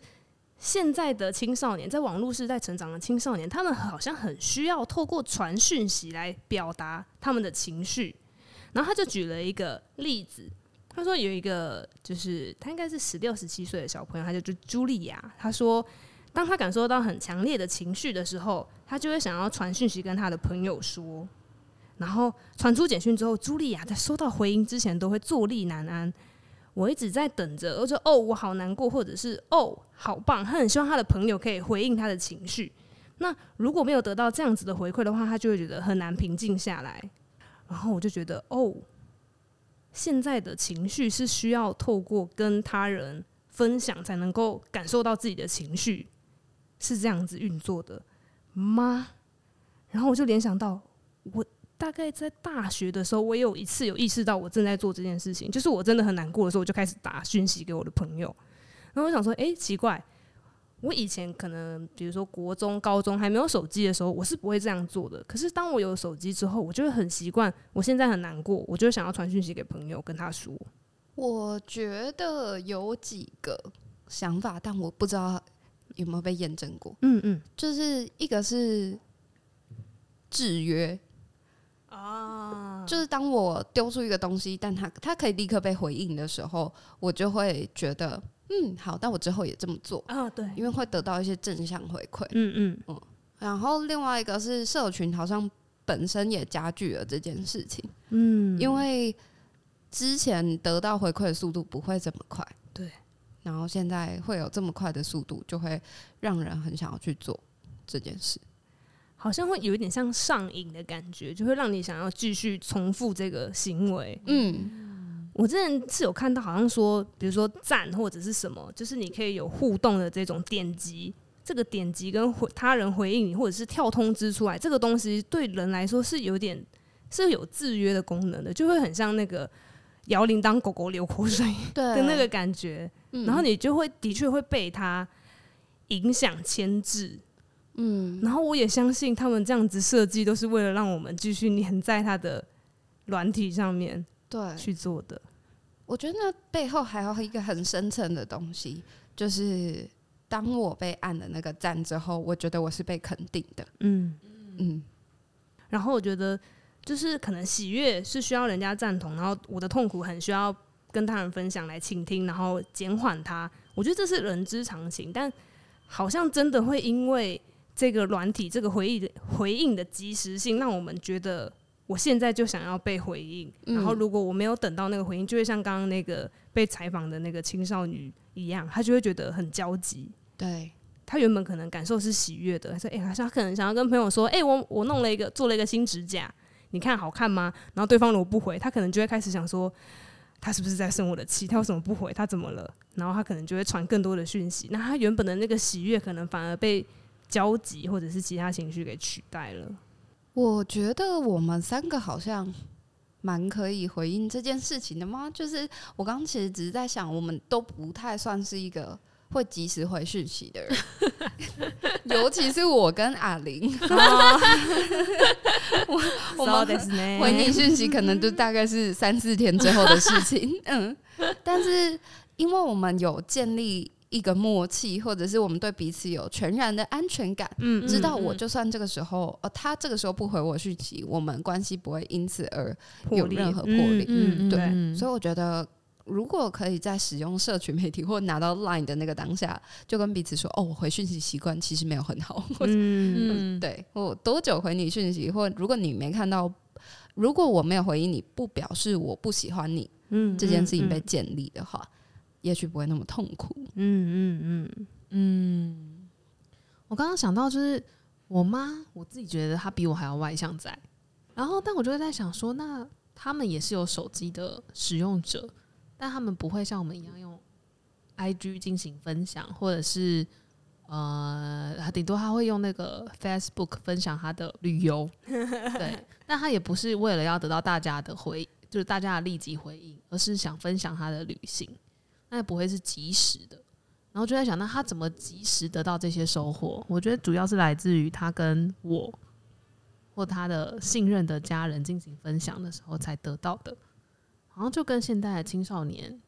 现在的青少年在网络时代成长的青少年，他们好像很需要透过传讯息来表达他们的情绪。然后他就举了一个例子，他说有一个就是他应该是十六、十七岁的小朋友，他就叫茱莉亚，他说。当他感受到很强烈的情绪的时候，他就会想要传讯息跟他的朋友说，然后传出简讯之后，茱莉亚在收到回音之前都会坐立难安。我一直在等着，我说哦，我好难过，或者是哦，好棒。他很希望他的朋友可以回应他的情绪。那如果没有得到这样子的回馈的话，他就会觉得很难平静下来。然后我就觉得哦，现在的情绪是需要透过跟他人分享才能够感受到自己的情绪。是这样子运作的吗？然后我就联想到，我大概在大学的时候，我有一次有意识到我正在做这件事情，就是我真的很难过的时候，我就开始打讯息给我的朋友。然后我想说，诶，奇怪，我以前可能比如说国中、高中还没有手机的时候，我是不会这样做的。可是当我有手机之后，我就会很习惯。我现在很难过，我就想要传讯息给朋友，跟他说。我觉得有几个想法，但我不知道。有没有被验证过？嗯嗯，就是一个是制约啊，就是当我丢出一个东西，但它它可以立刻被回应的时候，我就会觉得嗯好，但我之后也这么做啊，对，因为会得到一些正向回馈。嗯嗯嗯，然后另外一个是社群，好像本身也加剧了这件事情。嗯，因为之前得到回馈的速度不会这么快。对。然后现在会有这么快的速度，就会让人很想要去做这件事，好像会有一点像上瘾的感觉，就会让你想要继续重复这个行为。嗯，我之前是有看到，好像说，比如说赞或者是什么，就是你可以有互动的这种点击，这个点击跟回他人回应你，或者是跳通知出来，这个东西对人来说是有点是有制约的功能的，就会很像那个。摇铃铛，狗狗流口水的那个感觉，然后你就会的确会被它影响牵制，嗯，然后我也相信他们这样子设计都是为了让我们继续粘在他的软体上面，对，去做的。我觉得那背后还有一个很深层的东西，就是当我被按了那个赞之后，我觉得我是被肯定的。嗯。嗯，然后我觉得就是可能喜悦是需要人家赞同，然后我的痛苦很需要跟他人分享来倾听，然后减缓它。我觉得这是人之常情，但好像真的会因为这个软体这个回忆的回应的及时性，让我们觉得。我现在就想要被回应，然后如果我没有等到那个回应，就会像刚刚那个被采访的那个青少女一样，他就会觉得很焦急。对，他原本可能感受是喜悦的，她说：“哎、欸，他可能想要跟朋友说，哎、欸，我我弄了一个做了一个新指甲，你看好看吗？”然后对方如果不回，他可能就会开始想说，他是不是在生我的气？他为什么不回？他怎么了？然后他可能就会传更多的讯息。那他原本的那个喜悦，可能反而被焦急或者是其他情绪给取代了。我觉得我们三个好像蛮可以回应这件事情的吗？就是我刚刚其实只是在想，我们都不太算是一个会及时回讯息的人，尤其是我跟阿玲，我 我们回你讯息可能就大概是三四天之后的事情。嗯，但是因为我们有建立。一个默契，或者是我们对彼此有全然的安全感，嗯，知道我。就算这个时候，呃，他这个时候不回我讯息，我们关系不会因此而有任何破裂，嗯，对，嗯，所以我觉得如果可以在使用社群媒体或拿到 Line 的那个当下，就跟彼此说，哦，我回讯息习惯其实没有很好，嗯，对，我多久回你讯息，或如果你没看到，如果我没有回应你，不表示我不喜欢你，嗯，这件事情被建立的话。也许不会那么痛苦。嗯嗯嗯嗯。我刚刚想到，就是我妈，我自己觉得她比我还要外向在。然后，但我就会在想说，那他们也是有手机的使用者，但他们不会像我们一样用 IG 进行分享，或者是呃，顶多他会用那个 Facebook 分享他的旅游。对，但他也不是为了要得到大家的回，就是大家的立即回应，而是想分享他的旅行。那也不会是及时的，然后就在想，那他怎么及时得到这些收获？我觉得主要是来自于他跟我或他的信任的家人进行分享的时候才得到的，好像就跟现代的青少年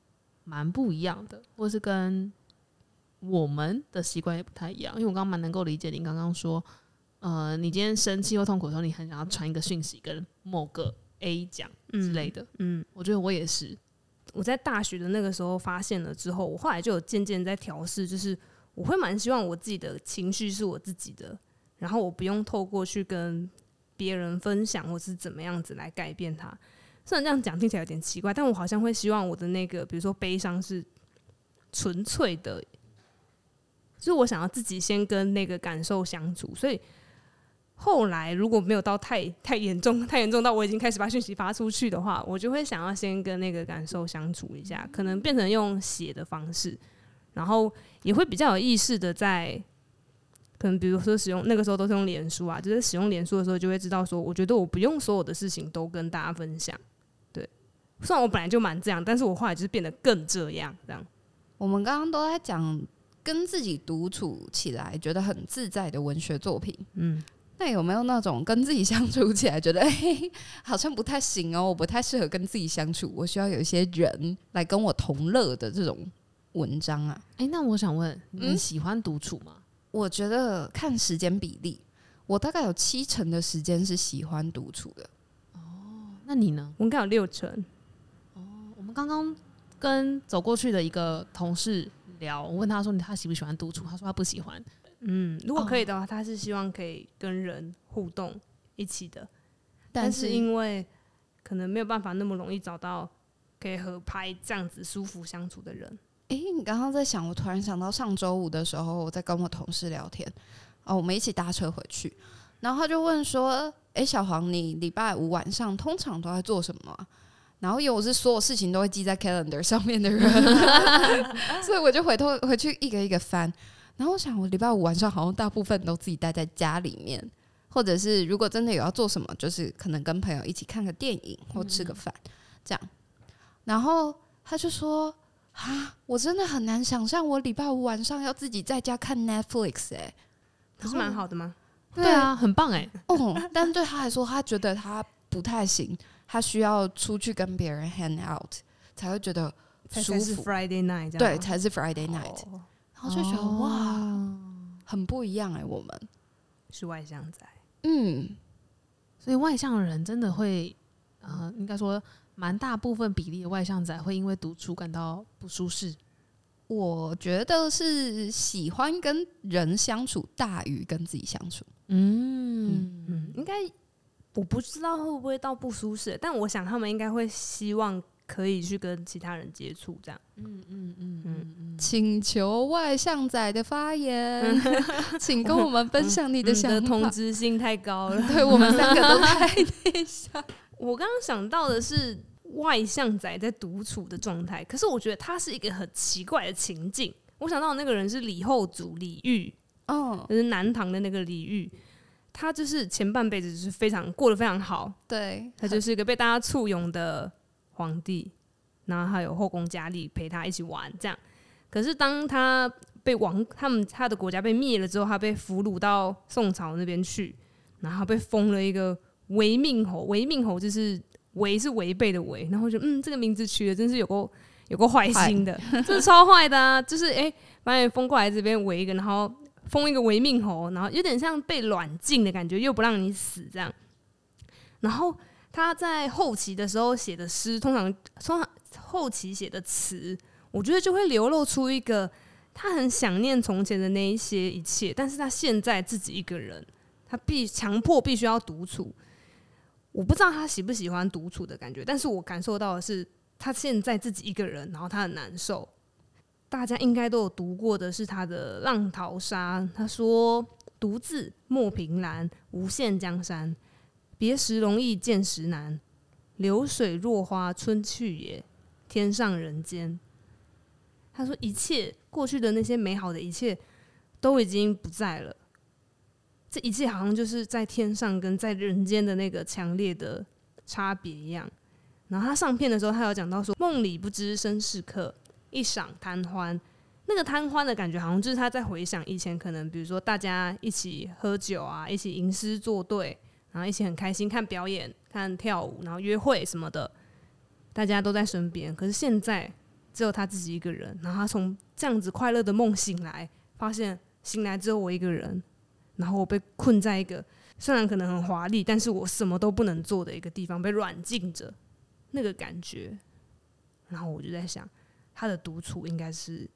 蛮不一样的，或是跟我们的习惯也不太一样。因为我刚刚蛮能够理解您刚刚说，呃，你今天生气或痛苦的时候，你很想要传一个讯息跟某个 A 讲之类的。嗯，嗯，我觉得我也是。我在大学的那个时候发现了之后，我后来就有渐渐在调试，就是我会蛮希望我自己的情绪是我自己的，然后我不用透过去跟别人分享或是怎么样子来改变它。虽然这样讲听起来有点奇怪，但我好像会希望我的那个，比如说悲伤是纯粹的，就是我想要自己先跟那个感受相处，所以。后来如果没有到太太严重、太严重到我已经开始把讯息发出去的话，我就会想要先跟那个感受相处一下，可能变成用写的方式，然后也会比较有意识的在，可能比如说使用那个时候都是用脸书啊，就是使用脸书的时候就会知道说，我觉得我不用所有的事情都跟大家分享，虽然我本来就蛮这样，但是我后来就是变得更这样，这样。我们刚刚都在讲跟自己独处起来觉得很自在的文学作品，嗯。那有没有那种跟自己相处起来觉得，哎、欸，好像不太行哦，我不太适合跟自己相处，我需要有一些人来跟我同乐的这种文章啊？哎、欸，那我想问，你喜欢独处吗？嗯，我觉得看时间比例，我大概有七成的时间是喜欢独处的。哦，那你呢？我应该有六成。刚刚跟走过去的一个同事聊，我问他说，你他喜不喜欢独处？他说他不喜欢。嗯，如果可以的话，他是希望可以跟人互动一起的，但是因为可能没有办法那么容易找到可以合拍这样子舒服相处的人。诶、欸，你刚刚在想，我突然想到上周五的时候，我在跟我同事聊天，哦，我们一起搭车回去，然后他就问说：“诶、欸，小黄，你礼拜五晚上通常都在做什么？”然后因为我是所有事情都会记在 calendar 上面的人，所以我就回头回去一个一个翻。然后我想，我礼拜五晚上好像大部分都自己待在家里面，或者是如果真的有要做什么，就是可能跟朋友一起看个电影或吃个饭，这样。然后他就说：“啊，我真的很难想象我礼拜五晚上要自己在家看 Netflix 欸。”不是蛮好的吗？对啊，很棒哎。哦，但对他来说，他觉得他不太行，他需要出去跟别人 hang out 才会觉得舒服。Friday night 对，才是 Friday night。哦、然后就觉得、哦、哇，很不一样哎，我们是外向仔。嗯，所以外向的人真的会，呃，应该说蛮大部分比例的外向仔会因为独处感到不舒适。我觉得是喜欢跟人相处大于跟自己相处。嗯嗯，应该我不知道会不会到不舒适，但我想他们应该会希望可以去跟其他人接触，这样。嗯嗯嗯嗯嗯。请求外向仔的发言，请跟我们分享你的想法。嗯、的同质性太高了，对我们三个都太内向。我刚刚想到的是。外向仔在独处的状态，可是我觉得他是一个很奇怪的情境。我想到那个人是李后主李煜，哦，就是南唐的那个李煜，他就是前半辈子就是非常过得非常好，对，他就是一个被大家簇拥的皇帝，然后还有后宫佳丽陪他一起玩这样。可是当他被亡，他们他的国家被灭了之后，他被俘虏到宋朝那边去，然后被封了一个违命侯，违命侯就是。违是违背的违，然后就嗯，这个名字取的真是有够有够坏心的，这是超坏的啊！就是哎，把你封过来这边围一个，然后封一个违命侯，然后有点像被软禁的感觉，又不让你死这样。然后他在后期的时候写的诗，通常通常后期写的词，我觉得就会流露出一个他很想念从前的那一些一切，但是他现在自己一个人，他必强迫必须要独处。我不知道他喜不喜欢独处的感觉，但是我感受到的是，他现在自己一个人，然后他很难受。大家应该都有读过的是他的《浪淘沙》，他说：“独自莫凭栏，无限江山。别时容易见时难，流水落花春去也，天上人间。”他说：“一切过去的那些美好的一切，都已经不在了。”这一切好像就是在天上跟在人间的那个强烈的差别一样。然后他上片的时候，他有讲到说：“梦里不知身是客，一晌贪欢。”那个贪欢的感觉，好像就是他在回想以前，可能比如说大家一起喝酒啊，一起吟诗作对，然后一起很开心看表演、看跳舞，然后约会什么的，大家都在身边。可是现在只有他自己一个人。然后他从这样子快乐的梦醒来，发现醒来只有我一个人。然后我被困在一个虽然可能很华丽，但是我什么都不能做的一个地方，被软禁着，那个感觉。然后我就在想，他的独处应该是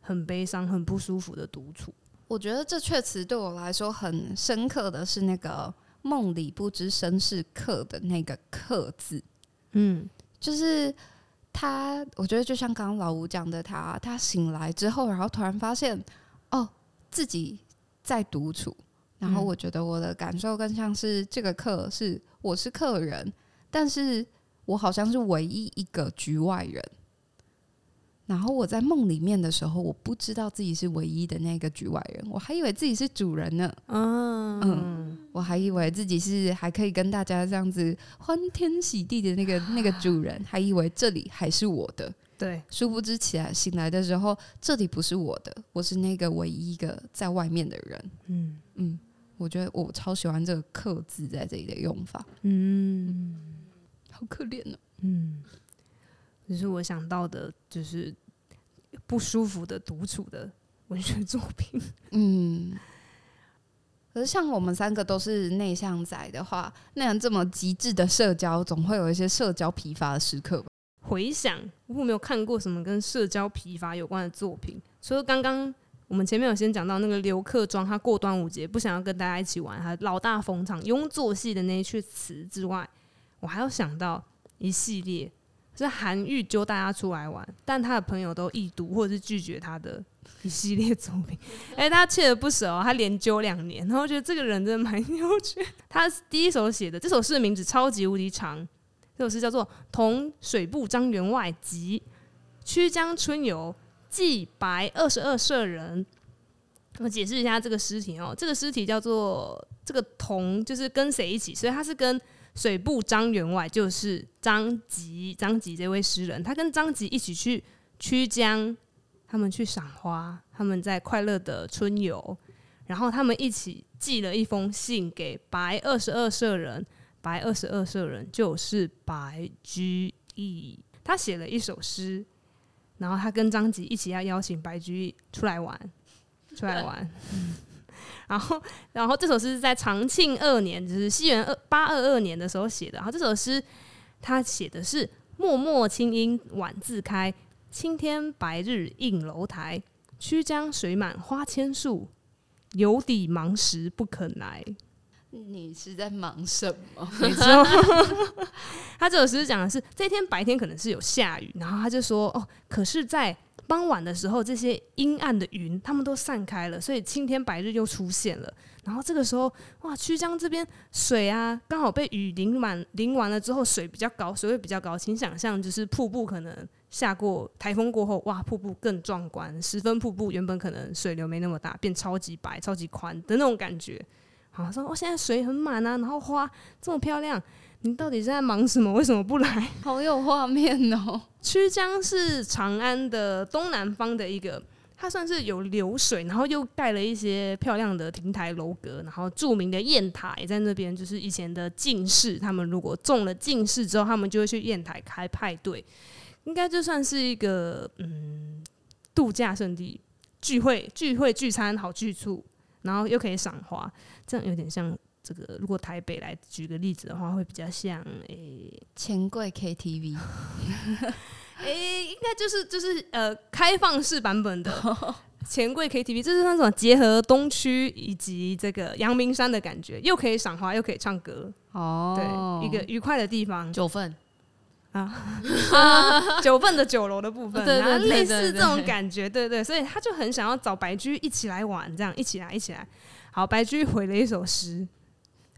很悲伤、很不舒服的独处。我觉得这确实对我来说很深刻的是那个“梦里不知身是客”的那个“客”字。嗯，就是他，我觉得就像刚刚老吴讲的他，他他醒来之后，然后突然发现，哦，自己。在独处，然后我觉得我的感受更像是这个客是我是客人，但是我好像是唯一一个局外人。然后我在梦里面的时候，我不知道自己是唯一的那个局外人，我还以为自己是主人呢。嗯，嗯，我还以为自己是还可以跟大家这样子欢天喜地的那个 那个主人，还以为这里还是我的。对，殊不知起来醒来的时候，这里不是我的，我是那个唯一一个在外面的人。嗯嗯，我觉得我超喜欢这个“客”字在这里的用法。嗯，好可怜呢、哦。嗯，只是我想到的，就是不舒服的独处的文学作品。嗯，可是像我们三个都是内向仔的话，那样这么极致的社交，总会有一些社交疲乏的时刻吧。回想，我有没有看过什么跟社交疲乏有关的作品？除了刚刚我们前面有先讲到那个刘克庄，他过端午节不想要跟大家一起玩，他老大逢场庸作戏的那一句词之外，我还要想到一系列是韩愈揪大家出来玩，但他的朋友都易读或者是拒绝他的一系列作品。哎、他锲而不舍哦，他连揪两年，然后觉得这个人真的蛮有趣。他第一首写的这首诗的名字超级无敌长。这首诗叫做《同水部张员外集曲江春游寄白二十二舍人》。我解释一下这个诗题哦，这个诗题叫做这个同就是跟谁一起，所以他是跟水部张员外，就是张籍张籍这位诗人，他跟张籍一起去曲江，他们去赏花，他们在快乐的春游。然后他们一起寄了一封信给白二十二舍人，白二十二舍人就是白居易，他写了一首诗，然后他跟张籍一起要邀请白居易出来玩，出来玩。然后，然后这首诗是在长庆二年，就是西元二八二二年的时候写的。然后这首诗，他写的是“漠漠青阴晚自开，青天白日映楼台。曲江水满花千树，犹底忙时不肯来。”你是在忙什么？没错，他这首诗讲的是这天白天可能是有下雨，然后他就说：“哦，可是，在。”傍晚的时候，这些阴暗的云，它们都散开了，所以青天白日又出现了。然后这个时候，哇，曲江这边水啊，刚好被雨淋满，淋完了之后，水比较高，水位比较高。请想象，就是瀑布可能下过台风过后，哇，瀑布更壮观。十分瀑布原本可能水流没那么大，变超级白、超级宽的那种感觉。好，说哦，现在水很满啊，然后花这么漂亮。你到底是在忙什么？为什么不来？好有画面哦！曲江是长安的东南方的一个，它算是有流水，然后又盖了一些漂亮的亭台楼阁，然后著名的雁塔也在那边。就是以前的进士，他们如果中了进士之后，他们就会去雁台开派对，应该就算是一个嗯度假胜地，聚会聚会聚餐好去处，然后又可以赏花，这样有点像。这个如果台北来举个例子的话，会比较像诶钱柜 KTV，诶应该就是就是呃开放式版本的钱柜 KTV，这是那种结合东区以及这个阳明山的感觉，又可以赏花又可以唱歌。哦，对，一个愉快的地方。九份。啊，啊，九份的酒楼的部分，对对对，类似这种感觉，对对，所以他就很想要找白居易一起来玩，这样一起来一起来。好，白居易回了一首诗。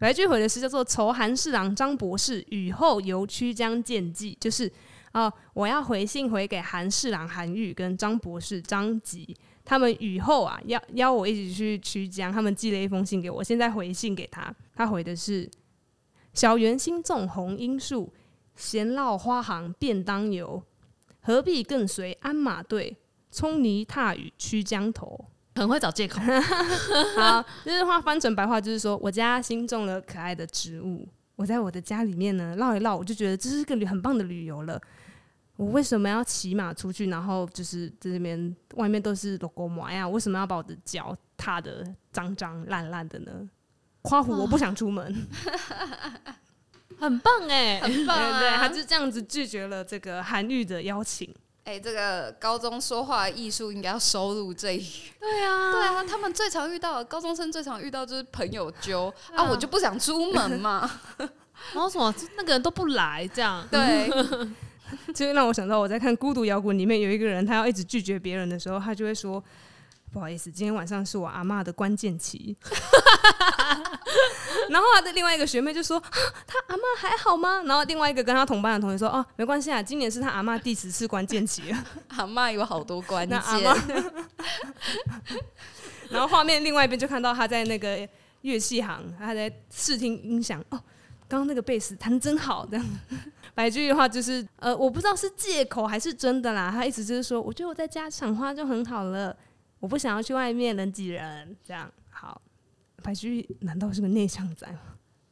白居回的诗叫做《酬韩侍郎张博士雨后游曲江见寄》，就是啊、我要回信回给韩侍郎韩愈跟张博士张籍，他们雨后啊邀邀我一起去曲江，他们寄了一封信给我，现在回信给他，他回的是：小园新种红罂树，闲绕花行便当游，何必更随鞍马队，冲泥踏雨曲江头。很会找借口。好，这句话翻成白话就是说，我家新种了可爱的植物，我在我的家里面呢绕一绕，我就觉得这是个旅很棒的旅游了。我为什么要骑马出去，然后就是这边外面都是罗沟麻呀？为什么要把我的脚踏的脏脏烂烂的呢？夸虎，我不想出门。很棒哎，很棒啊！对，他就这样子拒绝了这个韩愈的邀请。哎、欸，这个高中说话艺术应该要收入这一。对啊，对啊，他们最常遇到的高中生最常遇到就是朋友揪啊，啊，我就不想出门嘛。然后什么那个人都不来，这样对，就让我想到我在看《孤独摇滚》里面有一个人，他要一直拒绝别人的时候，他就会说。不好意思，今天晚上是我阿嬷的关键期。然后他的另外一个学妹就说：“他阿嬷还好吗？”然后另外一个跟他同班的同学说：“哦，没关系啊，今年是他阿嬷第十次关键期了。阿嬷有好多关键。” 然后画面另外一边就看到他在那个乐器行，他在试听音响。哦，刚刚那个贝斯弹得真好。这样，白居易的话就是呃，我不知道是借口还是真的啦。他意思就是说，我觉得我在家赏花就很好了。我不想要去外面人挤人，这样好。白居易难道是个内向仔吗？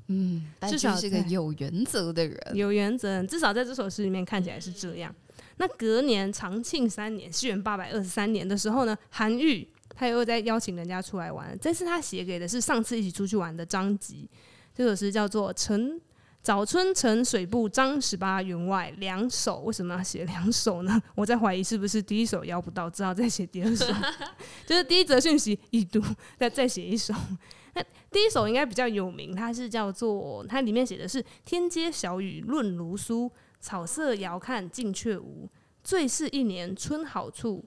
嗯，至少是个有原则的人。有原则，至少在这首诗里面看起来是这样。那隔年长庆三年，西元八百二十三年的时候呢，韩愈他又在邀请人家出来玩。这次他写给的是上次一起出去玩的张籍。这首诗叫做《晨》。早春呈水部张十八员外两首，为什么要写两首呢？我在怀疑是不是第一首邀不到，只好再写第二首。就是第一则讯息已读，再再写一首。那第一首应该比较有名，它是叫做，它里面写的是“天街小雨润如酥，草色遥看近却无。最是一年春好处，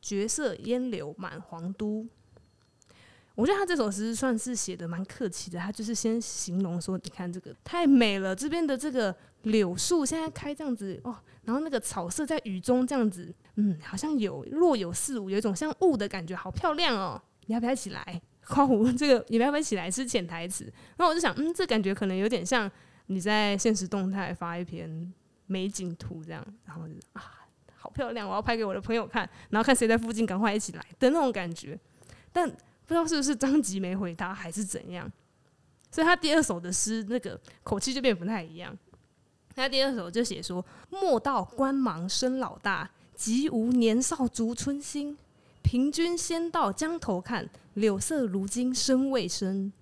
绝色烟柳满皇都。”我觉得他这首诗算是写的蛮客气的，他就是先形容说，你看这个太美了，这边的这个柳树现在开这样子哦，然后那个草色在雨中这样子，嗯，好像有若有似无，有一种像雾的感觉，好漂亮哦。你要不要一起来？夸胡这个，你要不要一起来？是潜台词。然后我就想，嗯，这感觉可能有点像你在现实动态发一篇美景图这样，然后啊，好漂亮，我要拍给我的朋友看，然后看谁在附近，赶快一起来的那种感觉，但。不知道是不是张籍没回答还是怎样，所以他第二首的诗那个口气就变不太一样。他第二首就写说：“莫道官忙生老大，即无年少逐春心。平君先到江头看，柳色如今生未生。”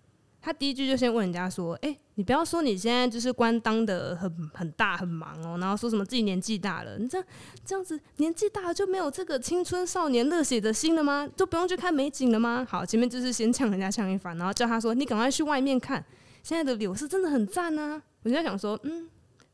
他第一句就先问人家说：“哎、你不要说你现在就是官当的很很大很忙哦，然后说什么自己年纪大了，你这样这样子年纪大了就没有这个青春少年热血的心了吗？就不用去看美景了吗？”好，前面就是先呛人家呛一番，然后叫他说：“你赶快去外面看，现在的柳是真的很赞呢！”我就在想说，嗯。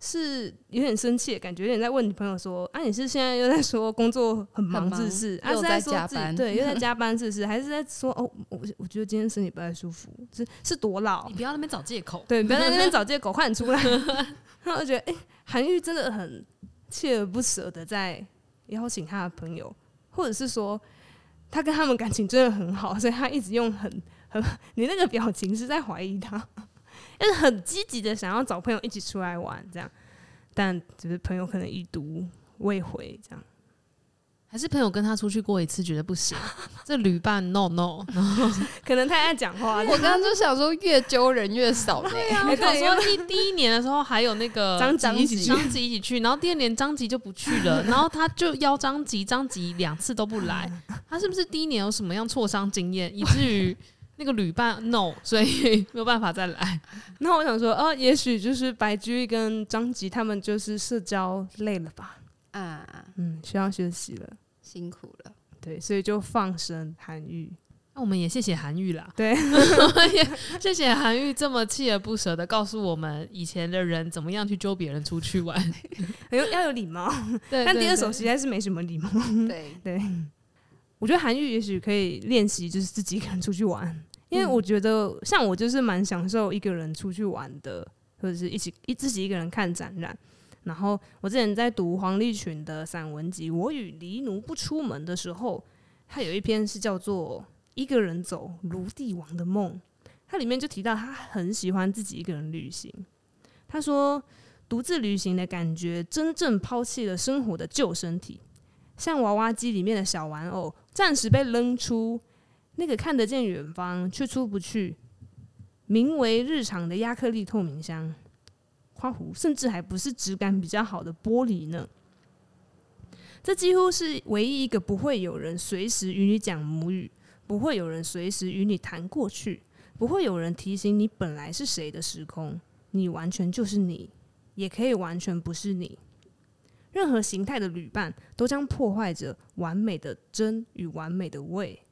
是有点生气的感觉，有点在问你朋友说：“啊，你是现在又在说工作很忙，是不是？啊，是在说自己对，又在加班，是不是？还是在说哦，我我觉得今天身体不太舒服，是是多老？你不要那边找借口，对，不要在那边找借口，快点出来！然后我觉得，哎、欸，韩愈真的很锲而不舍的在邀请他的朋友，或者是说他跟他们感情真的很好，所以他一直用很很你那个表情是在怀疑他。但是很积极的想要找朋友一起出来玩，这样，但只是朋友可能已读未回，这样，还是朋友跟他出去过一次觉得不行，这旅伴 no no，然后可能太爱讲话。我刚刚就想说越揪人越少呢。对啊，我想说第第一年的时候还有那个张吉一起，张吉一起去，然后第二年张吉就不去了，然后他就邀张吉，张吉两次都不来，他是不是第一年有什么样挫伤经验，以至于？那个旅伴 no，所以没有办法再来。那我想说，哦，也许就是白居易跟张吉他们就是社交累了吧？啊，嗯，需要休息了，辛苦了。对，所以就放生韩愈。那我们也谢谢韩愈啦。对，也谢谢韩愈这么锲而不舍的告诉我们以前的人怎么样去揪别人出去玩，要要有礼貌。对，但第二首实在是没什么礼貌。对对。我觉得韩愈也许可以练习，就是自己一个人出去玩，因为我觉得像我就是蛮享受一个人出去玩的，或者是一起一自己一个人看展览。然后我之前在读黄立群的散文集《我与黎奴不出门》的时候，他有一篇是叫做《一个人走卢帝王的梦》，他里面就提到他很喜欢自己一个人旅行。他说，独自旅行的感觉，真正抛弃了生活的旧身体。像娃娃机里面的小玩偶，暂时被扔出那个看得见远方却出不去，名为日常的亚克力透明箱，花壶甚至还不是质感比较好的玻璃呢。这几乎是唯一一个不会有人随时与你讲母语，不会有人随时与你谈过去，不会有人提醒你本来是谁的时空。你完全就是你，也可以完全不是你。任何形态的旅伴都将破坏着完美的真与完美的味。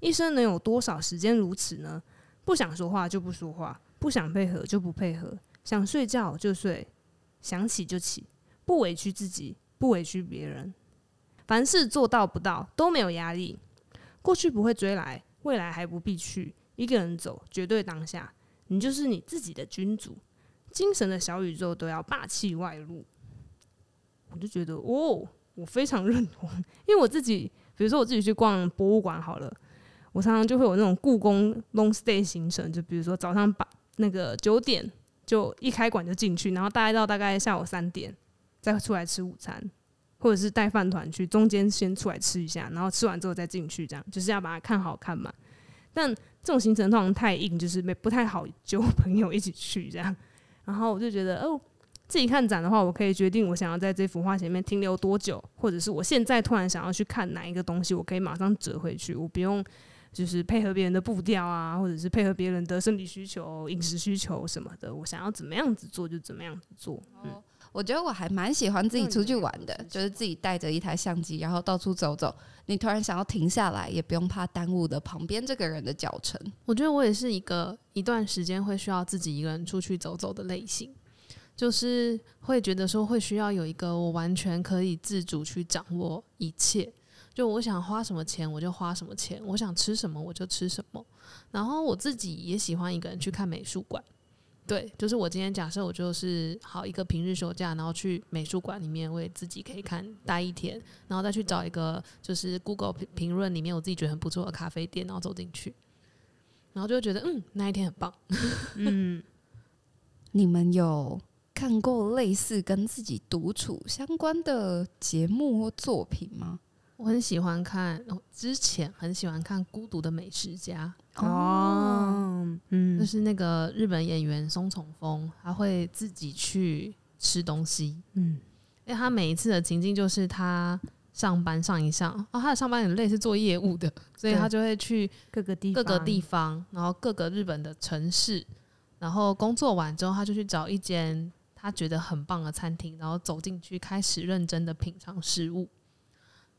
一生能有多少时间如此呢？不想说话就不说话，不想配合就不配合，想睡觉就睡，想起就起，不委屈自己，不委屈别人。凡事做到不到都没有压力。过去不会追来，未来还不必去。一个人走，绝对当下，你就是你自己的君主。精神的小宇宙都要霸气外露。我就觉得哦，我非常认同，因为我自己，比如说我自己去逛博物馆好了，我常常就会有那种故宫 long stay 行程，就比如说早上八那个九点就一开馆就进去，然后大概到大概下午三点再出来吃午餐，或者是带饭团去，中间先出来吃一下，然后吃完之后再进去，这样就是要把它看好看嘛。但这种行程通常太硬，就是没不太好揪朋友一起去这样，然后我就觉得哦。自己看展的话，我可以决定我想要在这幅画前面停留多久，或者是我现在突然想要去看哪一个东西，我可以马上折回去，我不用就是配合别人的步调啊，或者是配合别人的生理需求、饮食需求什么的，我想要怎么样子做就怎么样子做。嗯，我觉得我还蛮喜欢自己出去玩的，就是自己带着一台相机，然后到处走走。你突然想要停下来，也不用怕耽误的旁边这个人的脚程。我觉得我也是一个一段时间会需要自己一个人出去走走的类型。就是会觉得说，会需要有一个我完全可以自主去掌握一切，就我想花什么钱我就花什么钱，我想吃什么我就吃什么。然后我自己也喜欢一个人去看美术馆，对，就是我今天假设我就是好一个平日休假，然后去美术馆里面，为自己可以看待一天，然后再去找一个就是 Google 评评论里面我自己觉得很不错的咖啡店，然后走进去，然后就觉得嗯，那一天很棒。嗯，你们有看过类似跟自己独处相关的节目或作品吗？我很喜欢看，之前很喜欢看《孤独的美食家》哦，嗯，就是那个日本演员松重丰，他会自己去吃东西，嗯，因为他每一次的情境就是他上班上一上，哦，他的上班很累，是做业务的，所以他就会去各个地各个地方，然后各个日本的城市，然后工作完之后，他就去找一间他觉得很棒的餐厅，然后走进去开始认真的品尝食物。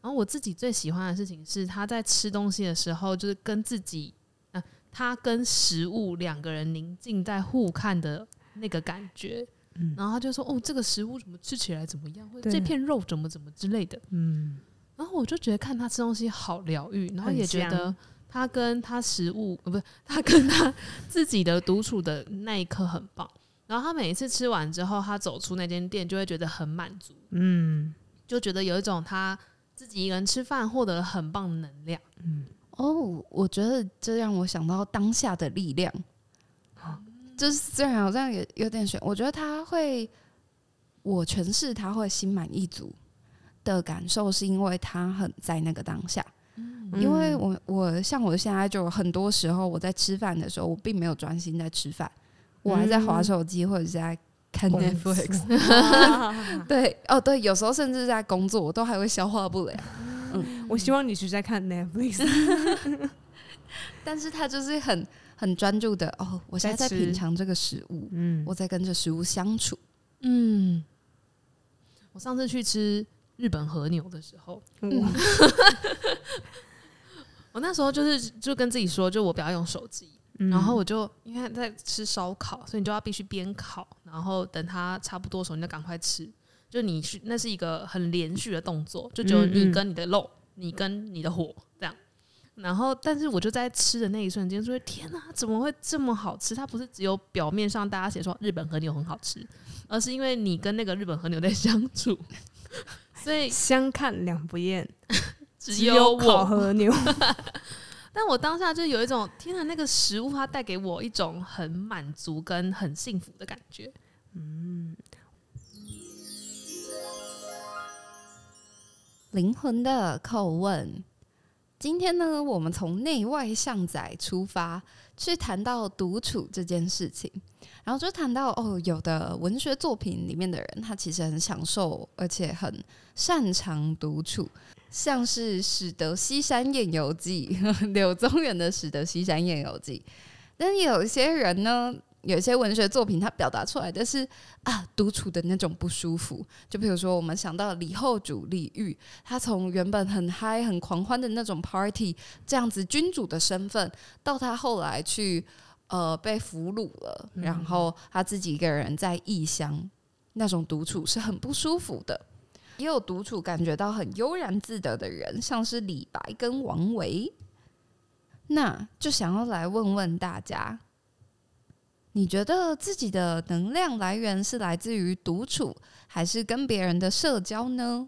然后我自己最喜欢的事情是，他在吃东西的时候，就是跟自己，呃，他跟食物两个人宁静在互看的那个感觉。嗯，然后他就说：“哦，这个食物怎么吃起来怎么样？或者这片肉怎么怎么之类的。”嗯，然后我就觉得看他吃东西好疗愈，然后也觉得他跟他食物，呃，不是他跟他自己的独处的那一刻很棒。然后他每一次吃完之后，他走出那间店就会觉得很满足。嗯，就觉得有一种他。自己一个人吃饭获得了很棒的能量，嗯，哦，我觉得这让我想到当下的力量，嗯、就是虽然好像也有点悬，我觉得他会，我诠释他会心满意足的感受，是因为他很在那个当下，嗯、因为我我像我现在就很多时候我在吃饭的时候，我并没有专心在吃饭，我还在划手机或者是在。看 Netflix，对，哦，对，有时候甚至在工作，我都还会消化不了。嗯，我希望你是在看 Netflix，但是他就是很很专注的。哦，我现在在品尝这个食物，嗯，我在跟这食物相处。嗯，我上次去吃日本和牛的时候，嗯，我那时候就是就跟自己说，就我不要用手机。然后我就因为在吃烧烤，所以你就要必须边烤，然后等它差不多的时候，你就赶快吃。就你是那是一个很连续的动作，就只有你跟你的肉，你跟你的火这样。然后，但是我就在吃的那一瞬间，说：“天哪，怎么会这么好吃？它不是只有表面上大家写说日本和牛很好吃，而是因为你跟那个日本和牛在相处，所以相看两不厌，只有我和牛。”但我当下就有一种天哪，那个食物它带给我一种很满足跟很幸福的感觉。嗯，灵魂的叩问，今天呢，我们从内外向仔出发，去谈到独处这件事情，然后就谈到哦，有的文学作品里面的人，他其实很享受，而且很擅长独处。像是《使得西山夜游记》，柳宗元的《使得西山夜游记》，但有一些人呢，有些文学作品，它表达出来的是啊，独处的那种不舒服。就比如说，我们想到李后主李煜，他从原本很嗨、很狂欢的那种 party 这样子君主的身份，到他后来去呃被俘虏了，然后他自己一个人在异乡，那种独处是很不舒服的。也有独处感觉到很悠然自得的人，像是李白跟王维。那就想要来问问大家，你觉得自己的能量来源是来自于独处，还是跟别人的社交呢？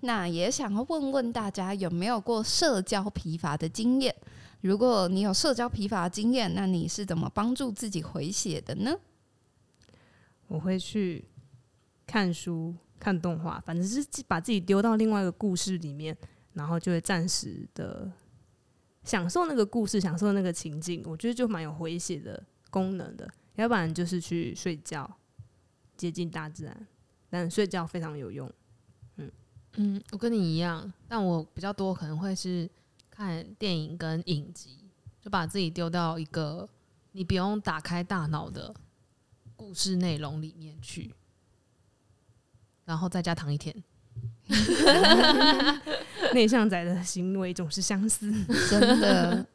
那也想要问问大家，有没有过社交疲乏的经验？如果你有社交疲乏的经验，那你是怎么帮助自己回血的呢？我会去看书。看动画，反正是把自己丢到另外一个故事里面，然后就会暂时的享受那个故事，享受那个情境。我觉得就蛮有回血的功能的。要不然就是去睡觉，接近大自然。但睡觉非常有用。嗯嗯，我跟你一样，但我比较多可能会是看电影跟影集，就把自己丢到一个你不用打开大脑的故事内容里面去。然后在家躺一天，内向仔的行为总是相似，真的。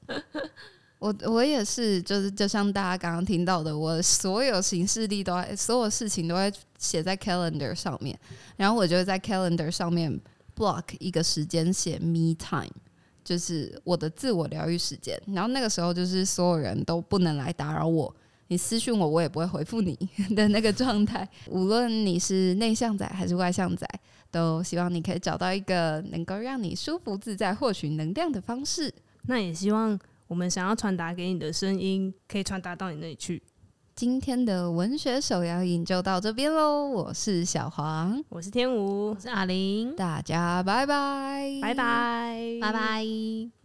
我我也是，就是就像大家刚刚听到的，我所有行事历都在，所有事情都会写在 calendar 上面，然后我就在 calendar 上面 block 一个时间，写 me time，就是我的自我疗愈时间。然后那个时候，就是所有人都不能来打扰我。你私讯我，我也不会回复你 的那个状态。无论你是内向仔还是外向仔，都希望你可以找到一个能够让你舒服自在、获取能量的方式。那也希望我们想要传达给你的声音，可以传达到你那里去。今天的文学手摇影就到这边喽。我是小黄，我是天吴，我是阿玲，大家拜拜，拜拜，拜拜。